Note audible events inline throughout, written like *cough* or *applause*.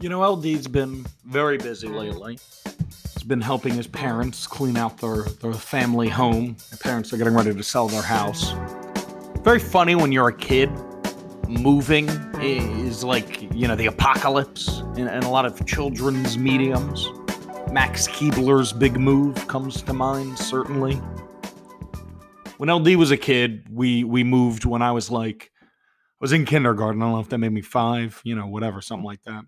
You know, LD's been very busy mm. lately. He's been helping his parents clean out their, their family home. Their parents are getting ready to sell their house. Very funny when you're a kid. Moving is like, you know, the apocalypse in, in a lot of children's mediums. Max Keebler's Big Move comes to mind, certainly. When LD was a kid, we we moved when I was like I was in kindergarten. I don't know if that made me five, you know, whatever, something like that.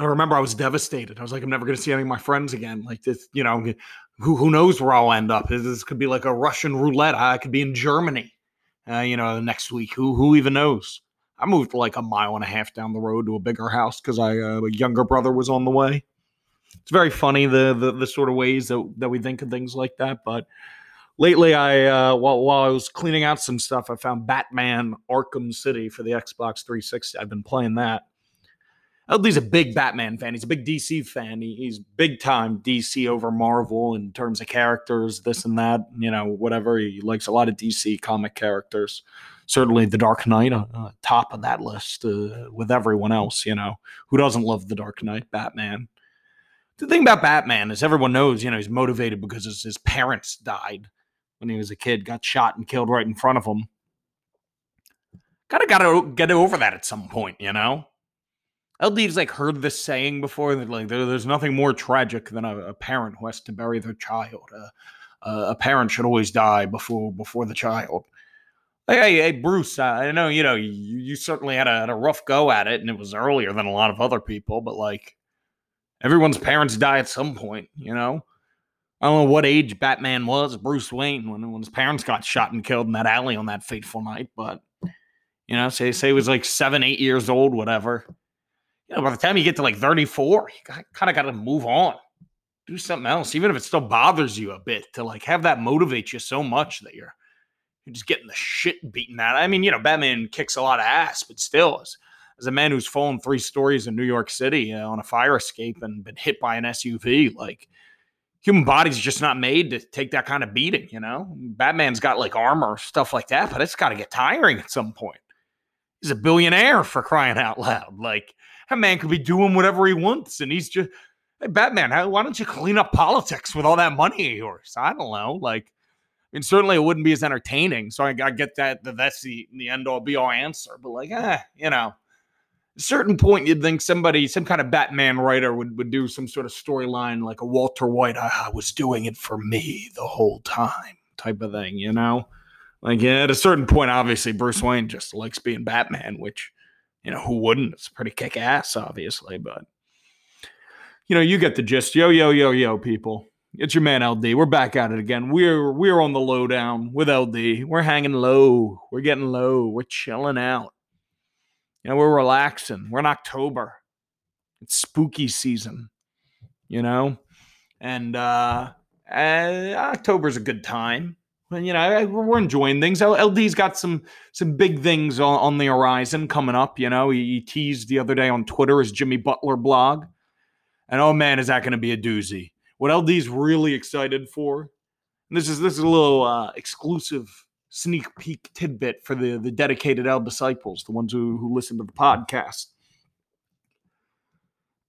I remember I was devastated. I was like, I'm never going to see any of my friends again. Like this, you know, who who knows where I'll end up? This could be like a Russian roulette. I could be in Germany, uh, you know, next week. Who who even knows? I moved like a mile and a half down the road to a bigger house because I uh, a younger brother was on the way. It's very funny the, the the sort of ways that that we think of things like that. But lately, I uh, while while I was cleaning out some stuff, I found Batman Arkham City for the Xbox 360. I've been playing that LD's a big Batman fan. He's a big DC fan. He, he's big time DC over Marvel in terms of characters, this and that, you know, whatever. He likes a lot of DC comic characters. Certainly The Dark Knight, uh, uh, top of that list uh, with everyone else, you know. Who doesn't love The Dark Knight? Batman. The thing about Batman is everyone knows, you know, he's motivated because his, his parents died when he was a kid, got shot and killed right in front of him. Gotta gotta get over that at some point, you know? LD's like heard this saying before that like there, there's nothing more tragic than a, a, parent who has to bury their child. Uh, uh, a parent should always die before before the child. Hey, hey, hey Bruce, I know you know you, you certainly had a, had a rough go at it, and it was earlier than a lot of other people, but like everyone's parents die at some point, you know. I don't know what age Batman was, Bruce Wayne, when, when his parents got shot and killed in that alley on that fateful night, but you know, say say he was like seven, eight years old, whatever you know, by the time you get to like 34, you kind of got to move on, do something else, even if it still bothers you a bit to like have that motivate you so much that you're you're just getting the shit beaten out. I mean, you know, Batman kicks a lot of ass, but still, as, as a man who's fallen three stories in New York City uh, on a fire escape and been hit by an SUV, like human body's just not made to take that kind of beating, you know? Batman's got like armor, stuff like that, but it's got to get tiring at some point. He's a billionaire for crying out loud. Like, that man could be doing whatever he wants, and he's just hey Batman. Why don't you clean up politics with all that money of yours? I don't know. Like, and certainly it wouldn't be as entertaining. So I, I get that, that that's the, the end all be all answer. But like, eh, you know, a certain point you'd think somebody, some kind of Batman writer would, would do some sort of storyline like a Walter White, I was doing it for me the whole time type of thing, you know? Like yeah, at a certain point, obviously Bruce Wayne just likes being Batman, which you know, who wouldn't? It's pretty kick ass, obviously, but you know, you get the gist. Yo, yo, yo, yo, people. It's your man LD. We're back at it again. We're we're on the lowdown with LD. We're hanging low. We're getting low. We're chilling out. You know, we're relaxing. We're in October. It's spooky season. You know, and uh, uh October's a good time you know, we're enjoying things. LD's got some some big things on, on the horizon coming up. You know, he, he, teased the other day on Twitter his Jimmy Butler blog, and oh man, is that going to be a doozy? What LD's really excited for, and this is this is a little uh, exclusive sneak peek tidbit for the the dedicated L disciples, the ones who who listen to the podcast.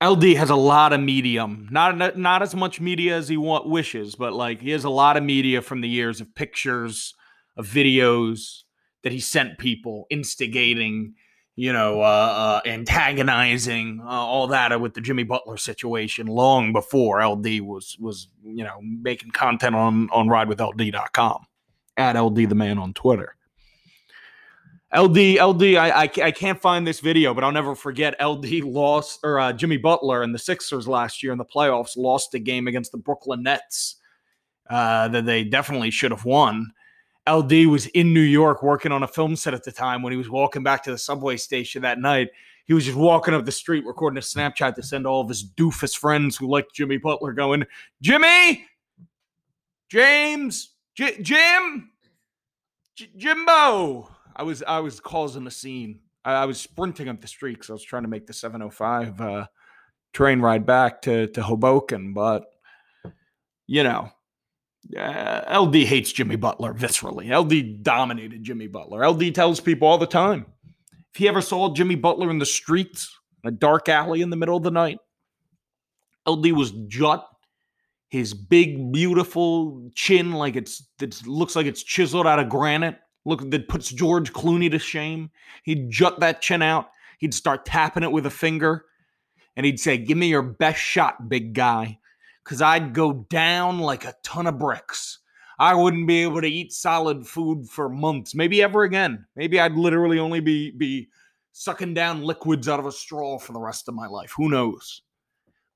LD has a lot of medium, not not as much media as he want, wishes, but like he has a lot of media from the years of pictures, of videos that he sent people, instigating, you know, uh, uh, antagonizing, uh, all that with the Jimmy Butler situation long before LD was was you know making content on on RideWithLD.com at LD the man on Twitter. LD, LD, I, I, I, can't find this video, but I'll never forget. LD *laughs* lost, or uh, Jimmy Butler and the Sixers last year in the playoffs lost a game against the Brooklyn Nets uh, that they definitely should have won. LD was in New York working on a film set at the time when he was walking back to the subway station that night. He was just walking up the street recording a Snapchat to send all of his doofus friends who liked Jimmy Butler going, Jimmy, James, J- Jim, J- Jimbo. I was I was causing a scene. I, I was sprinting up the street because I was trying to make the 705 uh, train ride back to to Hoboken, but you know, uh, LD hates Jimmy Butler viscerally. LD dominated Jimmy Butler. LD tells people all the time if he ever saw Jimmy Butler in the streets, in a dark alley in the middle of the night. LD was jut, his big, beautiful chin, like it's it looks like it's chiseled out of granite. Look, that puts George Clooney to shame. He'd jut that chin out. He'd start tapping it with a finger, and he'd say, "Give me your best shot, big guy," because I'd go down like a ton of bricks. I wouldn't be able to eat solid food for months, maybe ever again. Maybe I'd literally only be be sucking down liquids out of a straw for the rest of my life. Who knows?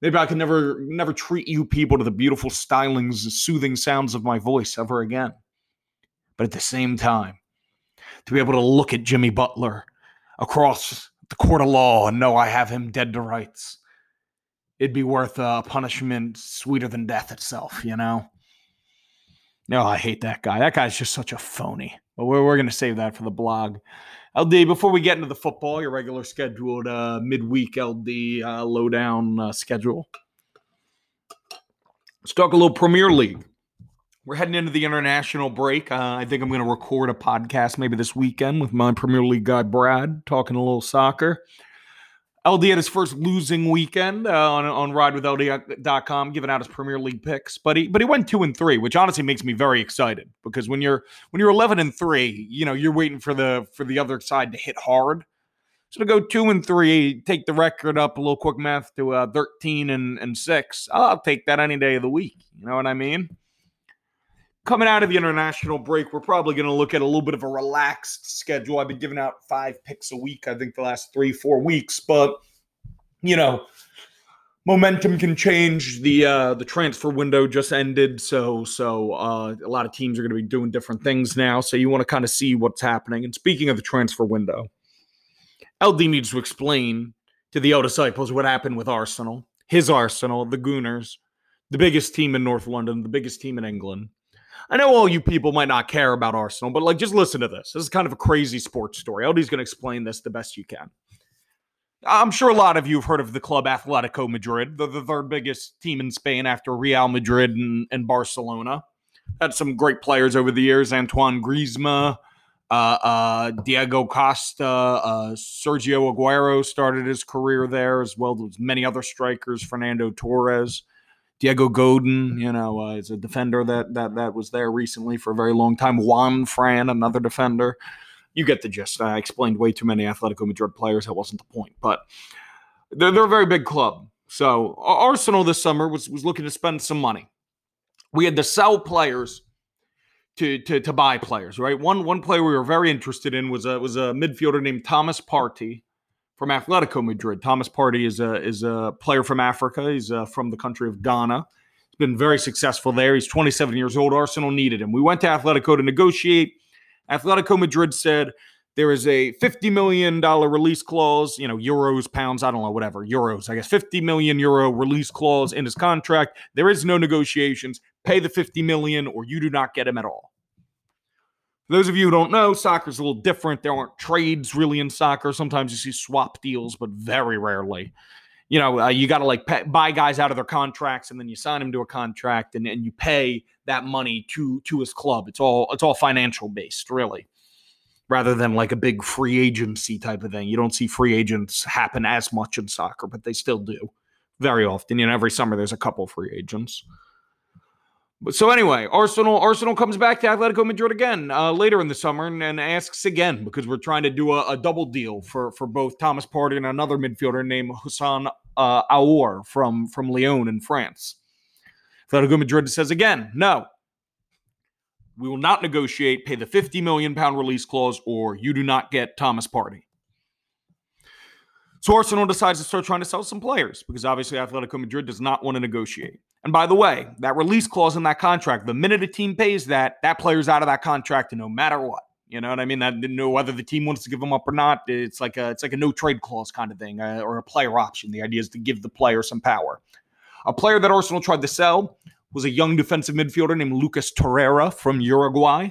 Maybe I can never never treat you people to the beautiful stylings, soothing sounds of my voice ever again. But at the same time, to be able to look at Jimmy Butler across the court of law and know I have him dead to rights, it'd be worth a punishment sweeter than death itself, you know? No, I hate that guy. That guy's just such a phony. But we're, we're going to save that for the blog. LD, before we get into the football, your regular scheduled uh, midweek LD uh, lowdown uh, schedule, let's talk a little Premier League. We're heading into the international break. Uh, I think I'm going to record a podcast maybe this weekend with my Premier League guy, Brad, talking a little soccer. LD had his first losing weekend uh, on on ridewithld.com, giving out his Premier League picks. But he but he went two and three, which honestly makes me very excited because when you're when you're eleven and three, you know you're waiting for the for the other side to hit hard. So to go two and three, take the record up a little quick math to uh, thirteen and and six, I'll take that any day of the week. You know what I mean? Coming out of the international break, we're probably going to look at a little bit of a relaxed schedule. I've been giving out five picks a week, I think, the last three, four weeks. But, you know, momentum can change. The uh, the transfer window just ended, so so uh, a lot of teams are going to be doing different things now. So you want to kind of see what's happening. And speaking of the transfer window, LD needs to explain to the O disciples what happened with Arsenal, his Arsenal, the Gooners, the biggest team in North London, the biggest team in England I know all you people might not care about Arsenal, but like just listen to this. This is kind of a crazy sports story. LD's going to explain this the best you can. I'm sure a lot of you have heard of the club Atletico Madrid, the, the third biggest team in Spain after Real Madrid and, and Barcelona. Had some great players over the years Antoine Griezmann, uh, uh, Diego Costa, uh, Sergio Aguero started his career there, as well as many other strikers, Fernando Torres. Diego Godin, you know, uh, is a defender that that that was there recently for a very long time. Juan Fran, another defender. You get the gist. I explained way too many Atletico Madrid players. That wasn't the point, but they're, they're a very big club. So Arsenal this summer was was looking to spend some money. We had to sell players to to to buy players. Right. One one player we were very interested in was a was a midfielder named Thomas Partey from Atletico Madrid. Thomas Partey is a is a player from Africa. He's uh, from the country of Ghana. He's been very successful there. He's 27 years old. Arsenal needed him. We went to Atletico to negotiate. Atletico Madrid said there is a 50 million dollar release clause. You know, euros, pounds, I don't know, whatever euros. I guess 50 million euro release clause in his contract. There is no negotiations. Pay the 50 million, or you do not get him at all. Those of you who don't know, soccer's a little different. There aren't trades really in soccer. Sometimes you see swap deals, but very rarely. You know, uh, you got to like pay, buy guys out of their contracts, and then you sign them to a contract, and, and you pay that money to to his club. It's all it's all financial based, really, rather than like a big free agency type of thing. You don't see free agents happen as much in soccer, but they still do very often. You know, every summer there's a couple free agents. So anyway, Arsenal Arsenal comes back to Atletico Madrid again uh, later in the summer and, and, asks again because we're trying to do a, a, double deal for for both Thomas Partey and another midfielder named Houssem uh, Aouar from from Lyon in France. Atletico Madrid says again, no, we will not negotiate. Pay the fifty million pound release clause, or you do not get Thomas Partey. So Arsenal decides to start trying to sell some players because obviously Atletico Madrid does not want to negotiate. And by the way, that release clause in that contract, the minute a team pays that, that player's out of that contract no matter what. You know what I mean? That know whether the team wants to give them up or not. It's like a it's like a no trade clause kind of thing, uh, or a player option. The idea is to give the player some power. A player that Arsenal tried to sell was a young defensive midfielder named Lucas Torreira from Uruguay.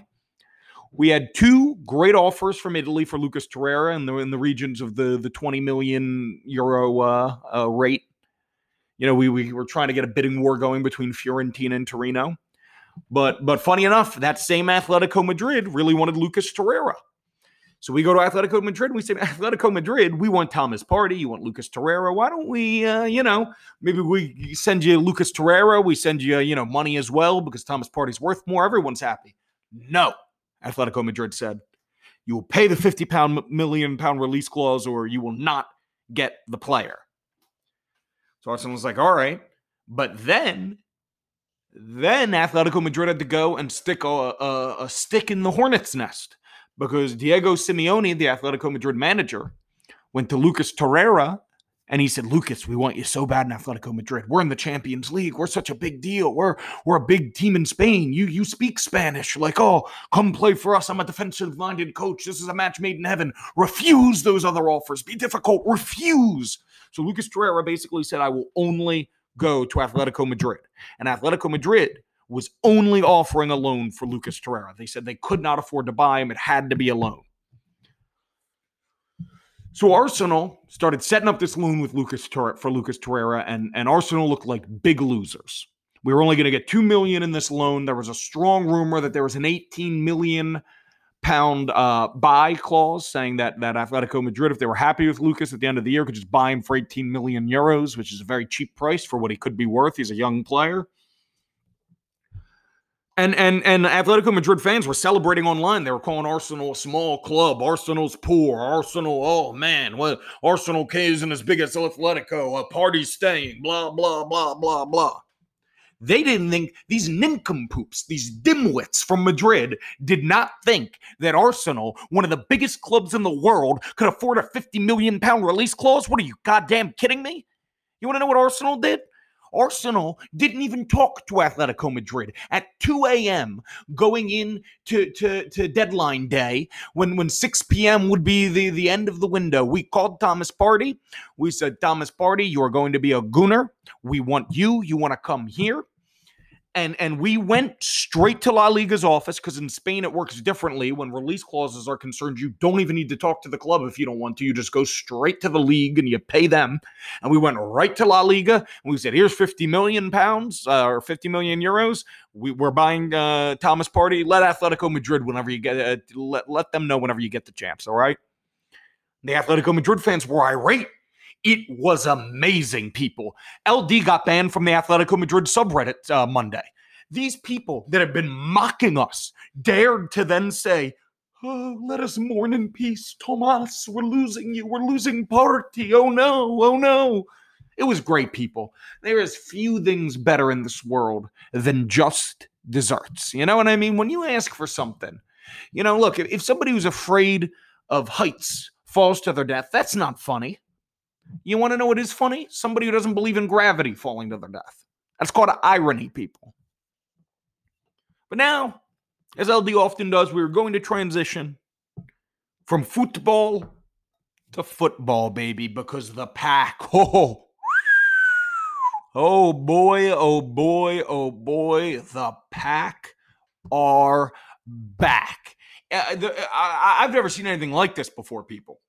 We had two great offers from Italy for Lucas Torreira in the in the regions of the the 20 million euro uh, uh, rate you know, we, we were trying to get a bidding war going between Fiorentina and Torino. But but funny enough, that same Atletico Madrid really wanted Lucas Torreira. So we go to Atletico Madrid. and We say, Atletico Madrid, we want Thomas Partey. You want Lucas Torreira. Why don't we, uh, you know, maybe we send you Lucas Torreira. We send you, you know, money as well because Thomas Partey's worth more. Everyone's happy. No, Atletico Madrid said. You will pay the 50 pound million pound release clause or you will not get the player. So Arsenal was like, all right. But then, then Atletico Madrid had to go and stick a, a, a stick in the hornet's nest because Diego Simeone, the Atletico Madrid manager, went to Lucas Torreira and he said, Lucas, we want you so bad in Atletico Madrid. We're in the Champions League. We're such a big deal. We're we're a big team in Spain. You you speak Spanish. Like, oh, come play for us. I'm a defensive-minded coach. This is a match made in heaven. Refuse those other offers. Be difficult. Refuse. So Lucas Torreira basically said, I will only go to Atletico Madrid. And Atletico Madrid was only offering a loan for Lucas Torreira. They said they could not afford to buy him, it had to be a loan. So Arsenal started setting up this loan with Lucas Torre- for Lucas Torreira, and, and Arsenal looked like big losers. We were only going to get two million in this loan. There was a strong rumor that there was an 18 million pound uh, buy clause saying that that Atletico Madrid, if they were happy with Lucas at the end of the year, could just buy him for 18 million euros, which is a very cheap price for what he could be worth. He's a young player. And and and Atletico Madrid fans were celebrating online. They were calling Arsenal a small club. Arsenal's poor. Arsenal, oh man, what Arsenal isn't as big as Atletico. A Partey staying. Blah blah blah blah blah. They didn't think these nincompoops, these dimwits from Madrid, did not think that Arsenal, one of the biggest clubs in the world, could afford a 50 million pound release clause. What are you goddamn kidding me? You want to know what Arsenal did? Arsenal didn't even talk to Atletico Madrid at 2 a.m. going in to, to, to deadline day when, when 6 p.m. would be the, the end of the window. We called Thomas Partey. We said, Thomas Partey, you are going to be a gooner. We want you. You want to come here and and we went straight to La Liga's office because in Spain it works differently. When release clauses are concerned, you don't even need to talk to the club if you don't want to. You just go straight to the league and you pay them. And we went right to La Liga and we said, "Here's 50 million pounds uh, or 50 million euros. We, are buying uh, Thomas Partey. Let Atletico Madrid whenever you get uh, let let them know whenever you get the champs. All right." The Atletico Madrid fans were irate. It was amazing, people. LD got banned from the Atletico Madrid subreddit uh, Monday. These people that have been mocking us dared to then say, oh, let us mourn in peace. Tomas, we're losing you. We're losing Partey. Oh no, oh no. It was great, people. There is few things better in this world than just desserts. You know what I mean? When you ask for something, you know, look, if somebody who's afraid of heights falls to their death, that's not funny. You want to know what is funny? Somebody who doesn't believe in gravity falling to their death. That's called irony, people. But now, as LD often does, we are going to transition from football to football, baby, because the pack, *laughs* oh, oh boy, oh boy, oh boy, the pack are back. Uh, I, I've never seen anything like this before, people.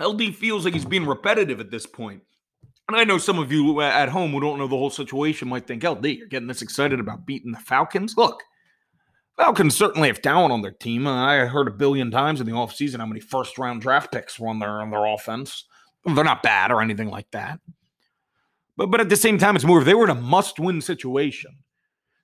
LD feels like he's being repetitive at this point. And I know some of you at home who don't know the whole situation might think, LD, you're getting this excited about beating the Falcons. Look, Falcons certainly have talent on their team. Uh, I heard a billion times in the offseason how many first round draft picks were on their, on their offense. They're not bad or anything like that. But, but at the same time, it's more if they were in a must win situation.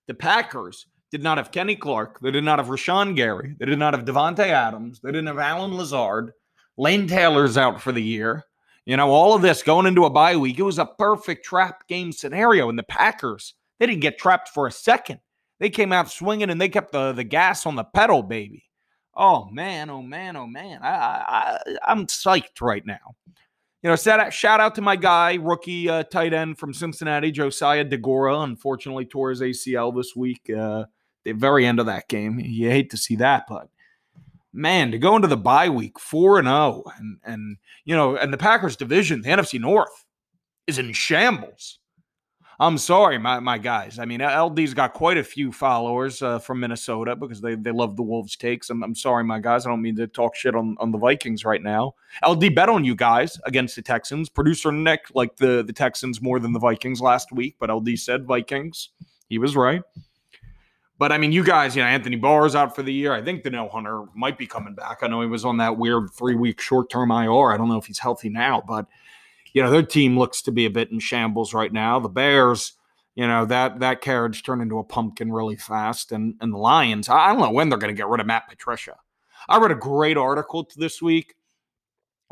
The Packers did not have Kenny Clark. They did not have Rashan Gary. They did not have Davante Adams. They didn't have Allen Lazard. Lane Taylor's out for the year. You know, all of this going into a bye week, it was a perfect trap game scenario. And the Packers, they didn't get trapped for a second. They came out swinging and they kept the, the gas on the pedal, baby. Oh man, oh man, oh man. I, I, I'm psyched right now. You know, shout out to my guy, rookie uh, tight end from Cincinnati, Josiah Deguara. Unfortunately, tore his ACL this week. Uh, the very end of that game. You hate to see that, but man, to go into the bye week 4 and 0 and and you know, and the Packers division, the NFC North is in shambles. I'm sorry, my, my guys. I mean, LD's got quite a few followers uh, from Minnesota because they, they love the Wolves takes. I'm, I'm sorry, my guys. I don't mean to talk shit on, on the Vikings right now. LD bet on you guys against the Texans. Producer Nick liked the, the Texans more than the Vikings last week, but LD said Vikings. He was right. But I mean, you guys, you know, Anthony Barr's out for the year. I think Danielle Hunter might be coming back. I know he was on that weird three week short term IR. I don't know if he's healthy now, but you know, their team looks to be a bit in shambles right now. The Bears, you know, that that carriage turned into a pumpkin really fast. And and the Lions, I don't know when they're going to get rid of Matt Patricia. I read a great article this week.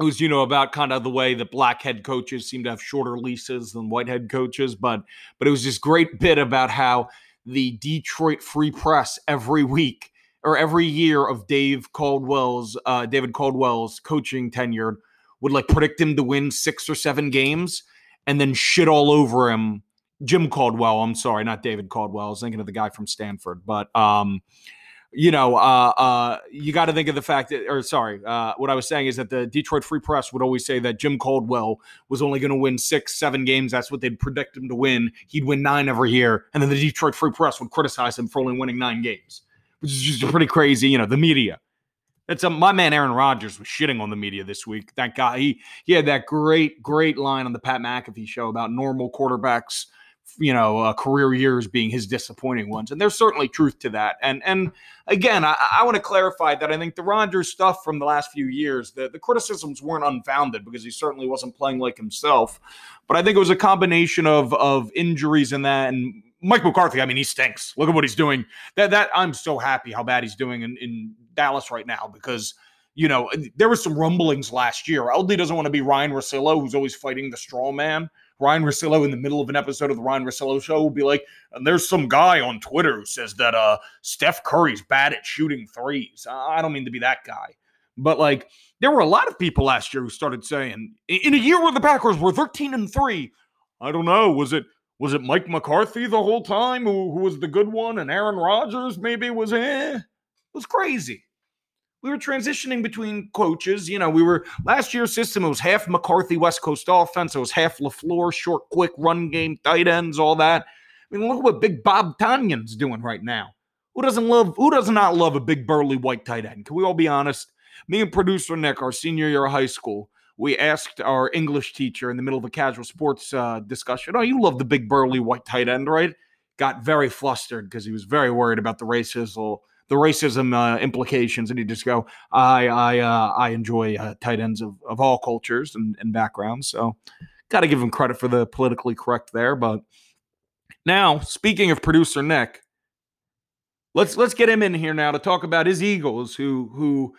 It was, you know, about kind of the way that black head coaches seem to have shorter leases than white head coaches, but but it was this great bit about how the Detroit Free Press every week or every year of Dave Caldwell's uh, David Caldwell's coaching tenure would like predict him to win six or seven games and then shit all over him. Jim Caldwell, I'm sorry, not David Caldwell. I was thinking of the guy from Stanford, but um, you know, uh, uh, you got to think of the fact that, or sorry, uh, what I was saying is that the Detroit Free Press would always say that Jim Caldwell was only going to win six, seven games. That's what they'd predict him to win. He'd win nine every year. And then the Detroit Free Press would criticize him for only winning nine games, which is just pretty crazy. You know, the media. It's a, my man Aaron Rodgers was shitting on the media this week. That guy, he he had that great, great line on the Pat McAfee show about normal quarterbacks you know uh, career years being his disappointing ones and there's certainly truth to that and and again i, I want to clarify that i think the Rodgers stuff from the last few years the, the criticisms weren't unfounded because he certainly wasn't playing like himself but i think it was a combination of of injuries and that and mike mccarthy i mean he stinks look at what he's doing that that i'm so happy how bad he's doing in, in dallas right now because you know, there was some rumblings last year. LD doesn't want to be Ryan Russillo, who's always fighting the straw man. Ryan Russillo in the middle of an episode of the Ryan Russillo show will be like, and there's some guy on Twitter who says that uh Steph Curry's bad at shooting threes. I don't mean to be that guy. But like there were a lot of people last year who started saying in a year where the Packers were 13 and 3, I don't know, was it was it Mike McCarthy the whole time who, who was the good one and Aaron Rodgers maybe was eh? It was crazy we were transitioning between coaches. You know, we were last year's system. It was half McCarthy West Coast offense. It was half Lafleur short, quick run game, tight ends, all that. I mean, look at what Big Bob Tonyan's doing right now. Who doesn't love? Who does not love a big burly white tight end? Can we all be honest? Me and producer Nick, our senior year of high school, we asked our English teacher in the middle of a casual sports uh, discussion, "Oh, you love the big burly white tight end, right?" Got very flustered because he was very worried about the racism the racism uh, implications, and you just go, I I uh, I enjoy uh, tight ends of, of all cultures and, and backgrounds, so got to give him credit for the politically correct there. But now, speaking of producer Nick, let's let's get him in here now to talk about his Eagles, who who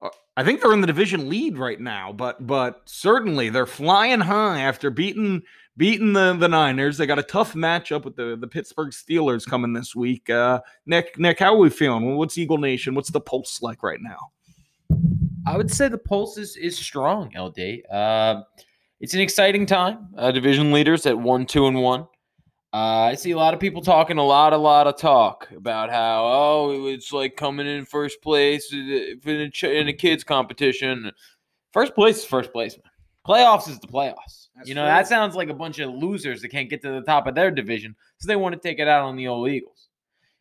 uh, I think they're in the division lead right now, but but certainly they're flying high after beating beating the the Niners. They got a tough matchup with the the Pittsburgh Steelers coming this week. Uh, Nick, Nick, how are we feeling? What's Eagle Nation? What's the pulse like right now? I would say the pulse is is strong. LD. Uh, it's an exciting time. Uh, division leaders at one, two, and one. Uh, I see a lot of people talking a lot, a lot of talk about how oh it's like coming in first place in a, in a kids competition. First place is first place. Playoffs is the playoffs. That's you know, true. that sounds like a bunch of losers that can't get to the top of their division. So they want to take it out on the old Eagles.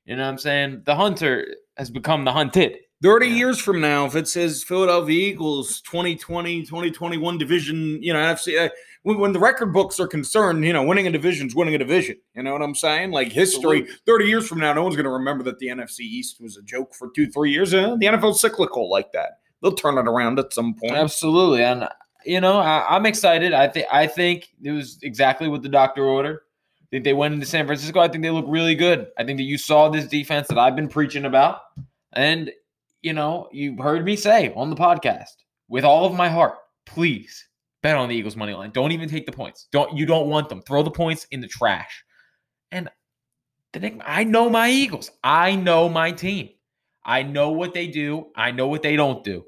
You know what I'm saying? The hunter has become the hunted. 30 yeah. years from now, if it says Philadelphia Eagles 2020, 2021 division, you know, NFC, uh, when, when, the record books are concerned, you know, winning a division is winning a division. You know what I'm saying? Like history, Absolutely. 30 years from now, no one's going to remember that the NFC East was a joke for two, three years. Uh, the NFL's cyclical like that. They'll turn it around at some point. Absolutely. And you know, I, am excited. I think I think it was exactly what the doctor ordered. I think they went into San Francisco. I think they look really good. I think that you saw this defense that I've been preaching about, and you know, you heard me say on the podcast with all of my heart, please bet on the Eagles money line. Don't even take the points. Don't you don't want them. Throw the points in the trash. And the Nick, I know my Eagles. I know my team. I know what they do. I know what they don't do.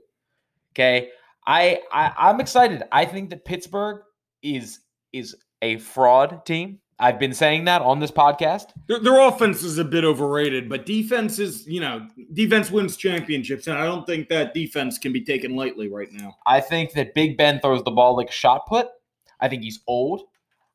Okay. I, I I'm excited. I think that Pittsburgh is is a fraud team. I've been saying that on this podcast. Their, their, offense is a bit overrated, but defense is, you know, defense wins championships, and I don't think that defense can be taken lightly right now. I think that Big Ben throws the ball like a shot put. I think he's old.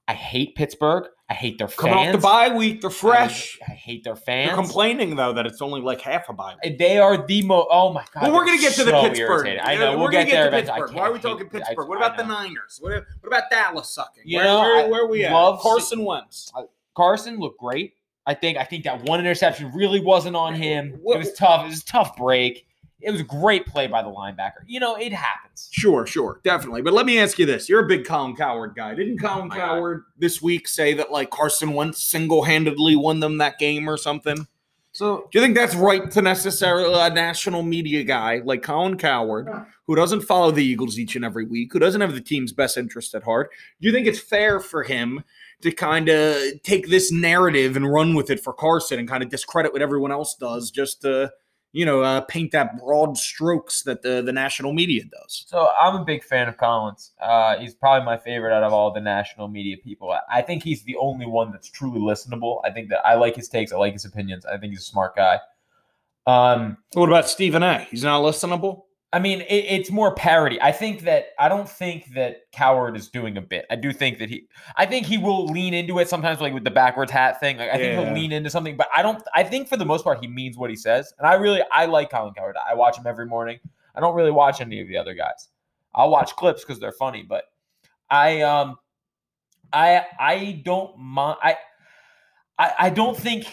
I hate Pittsburgh. I hate their Coming fans. off the bye week, they're fresh. I, I hate their fans. They're complaining though that it's only like half a bye week. They are the most. Oh my god. Well, we're gonna get to so the Pittsburgh. Irritated. I know. We'll get, get, there. To Pittsburgh. Why are we talking Pittsburgh? I, what about the Niners? What, what, about Dallas sucking? You where, know, where, where, are we at? Love Carson Wentz. Carson looked great. I think I think that one interception really wasn't on him. What- It was tough. It was a tough break. It was a great play by the linebacker. You know, it happens. Sure, sure, definitely. But let me ask you this: You're a big Colin Cowherd guy. Didn't oh Colin my Coward this week say that like Carson Wentz single-handedly won them that game or something? So Do you think that's right to necessarily a national media guy like Colin Cowherd, who doesn't follow the Eagles each and every week, who doesn't have the team's best interest at heart? Do you think it's fair for him to kind of take this narrative and run with it for Carson and kind of discredit what everyone else does just to, you know, uh, paint that broad strokes that the, the national media does? So I'm a big fan of Collins. Uh, he's probably my favorite out of all the national media people. I- think he's the only one that's truly listenable. I think that I like his takes. I like his opinions. I think he's a smart guy. Um, What about Stephen A? He's not listenable? I mean, it, it's more parody. I think that I don't think that Cowherd is doing a bit. I do think that he. I think he will lean into it sometimes, like with the backwards hat thing. Like I think he'll lean into something, but I don't. I think for the most part, he means what he says, and I really I like Colin Cowherd. I watch him every morning. I don't really watch any of the other guys. I'll watch clips because they're funny, but I um, I I don't mind. I I, I don't think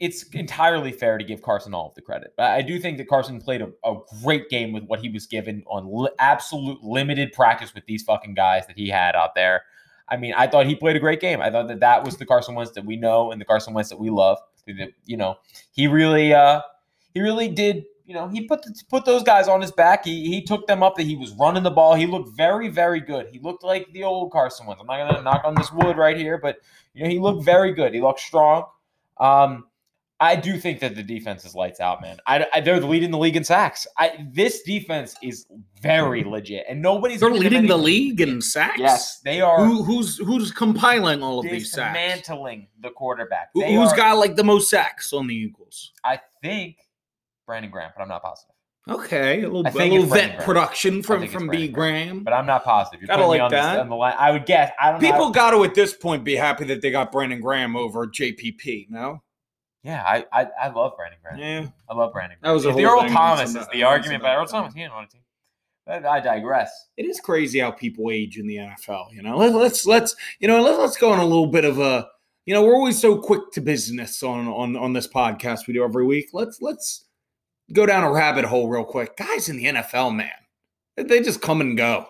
it's entirely fair to give Carson all of the credit. But I do think that Carson played a, a great game with what he was given on li- absolute limited practice with these fucking guys that he had out there. I mean, I thought he played a great game. I thought that that was the Carson Wentz that we know and the Carson Wentz that we love. You know, he really, uh, he really did. You know, he put the, put those guys on his back. He he took them up. That he was running the ball. He looked very very good. He looked like the old Carson Wentz. I'm not gonna knock on this wood right here, but you know, he looked very good. He looked strong. Um, I do think that the defense is lights out, man. I, I- they're the leading the league in sacks. I, this defense is very mm-hmm. legit, and nobody's They're leading the league in sacks? Yes, they are Who, who's who's compiling all of these sacks? dismantling the quarterback. Who, has got like the most sacks on the Eagles? I think Brandon Graham, but I'm not positive. Okay, a little, a little vet Graham. production from from B. Brandon Graham. But I'm not positive. You're Gotta like on, this, on the line. I would guess. I don't know. People got to at this point be happy that they got Brandon Graham over JPP. No, Yeah, I, I I love Brandon Graham. yeah, I love Brandon. Graham. That was a the whole Earl thing Thomas is the argument, but about Earl that. Thomas, he didn't want a team. But I digress. it is crazy how people age in the NFL. You know, Let, let's let's you know let, let's go on a little bit of a you know we're always so quick to business on on on this podcast we do every week. Let's let's go down a rabbit hole real quick. Guys in the NFL, man, they just come and go.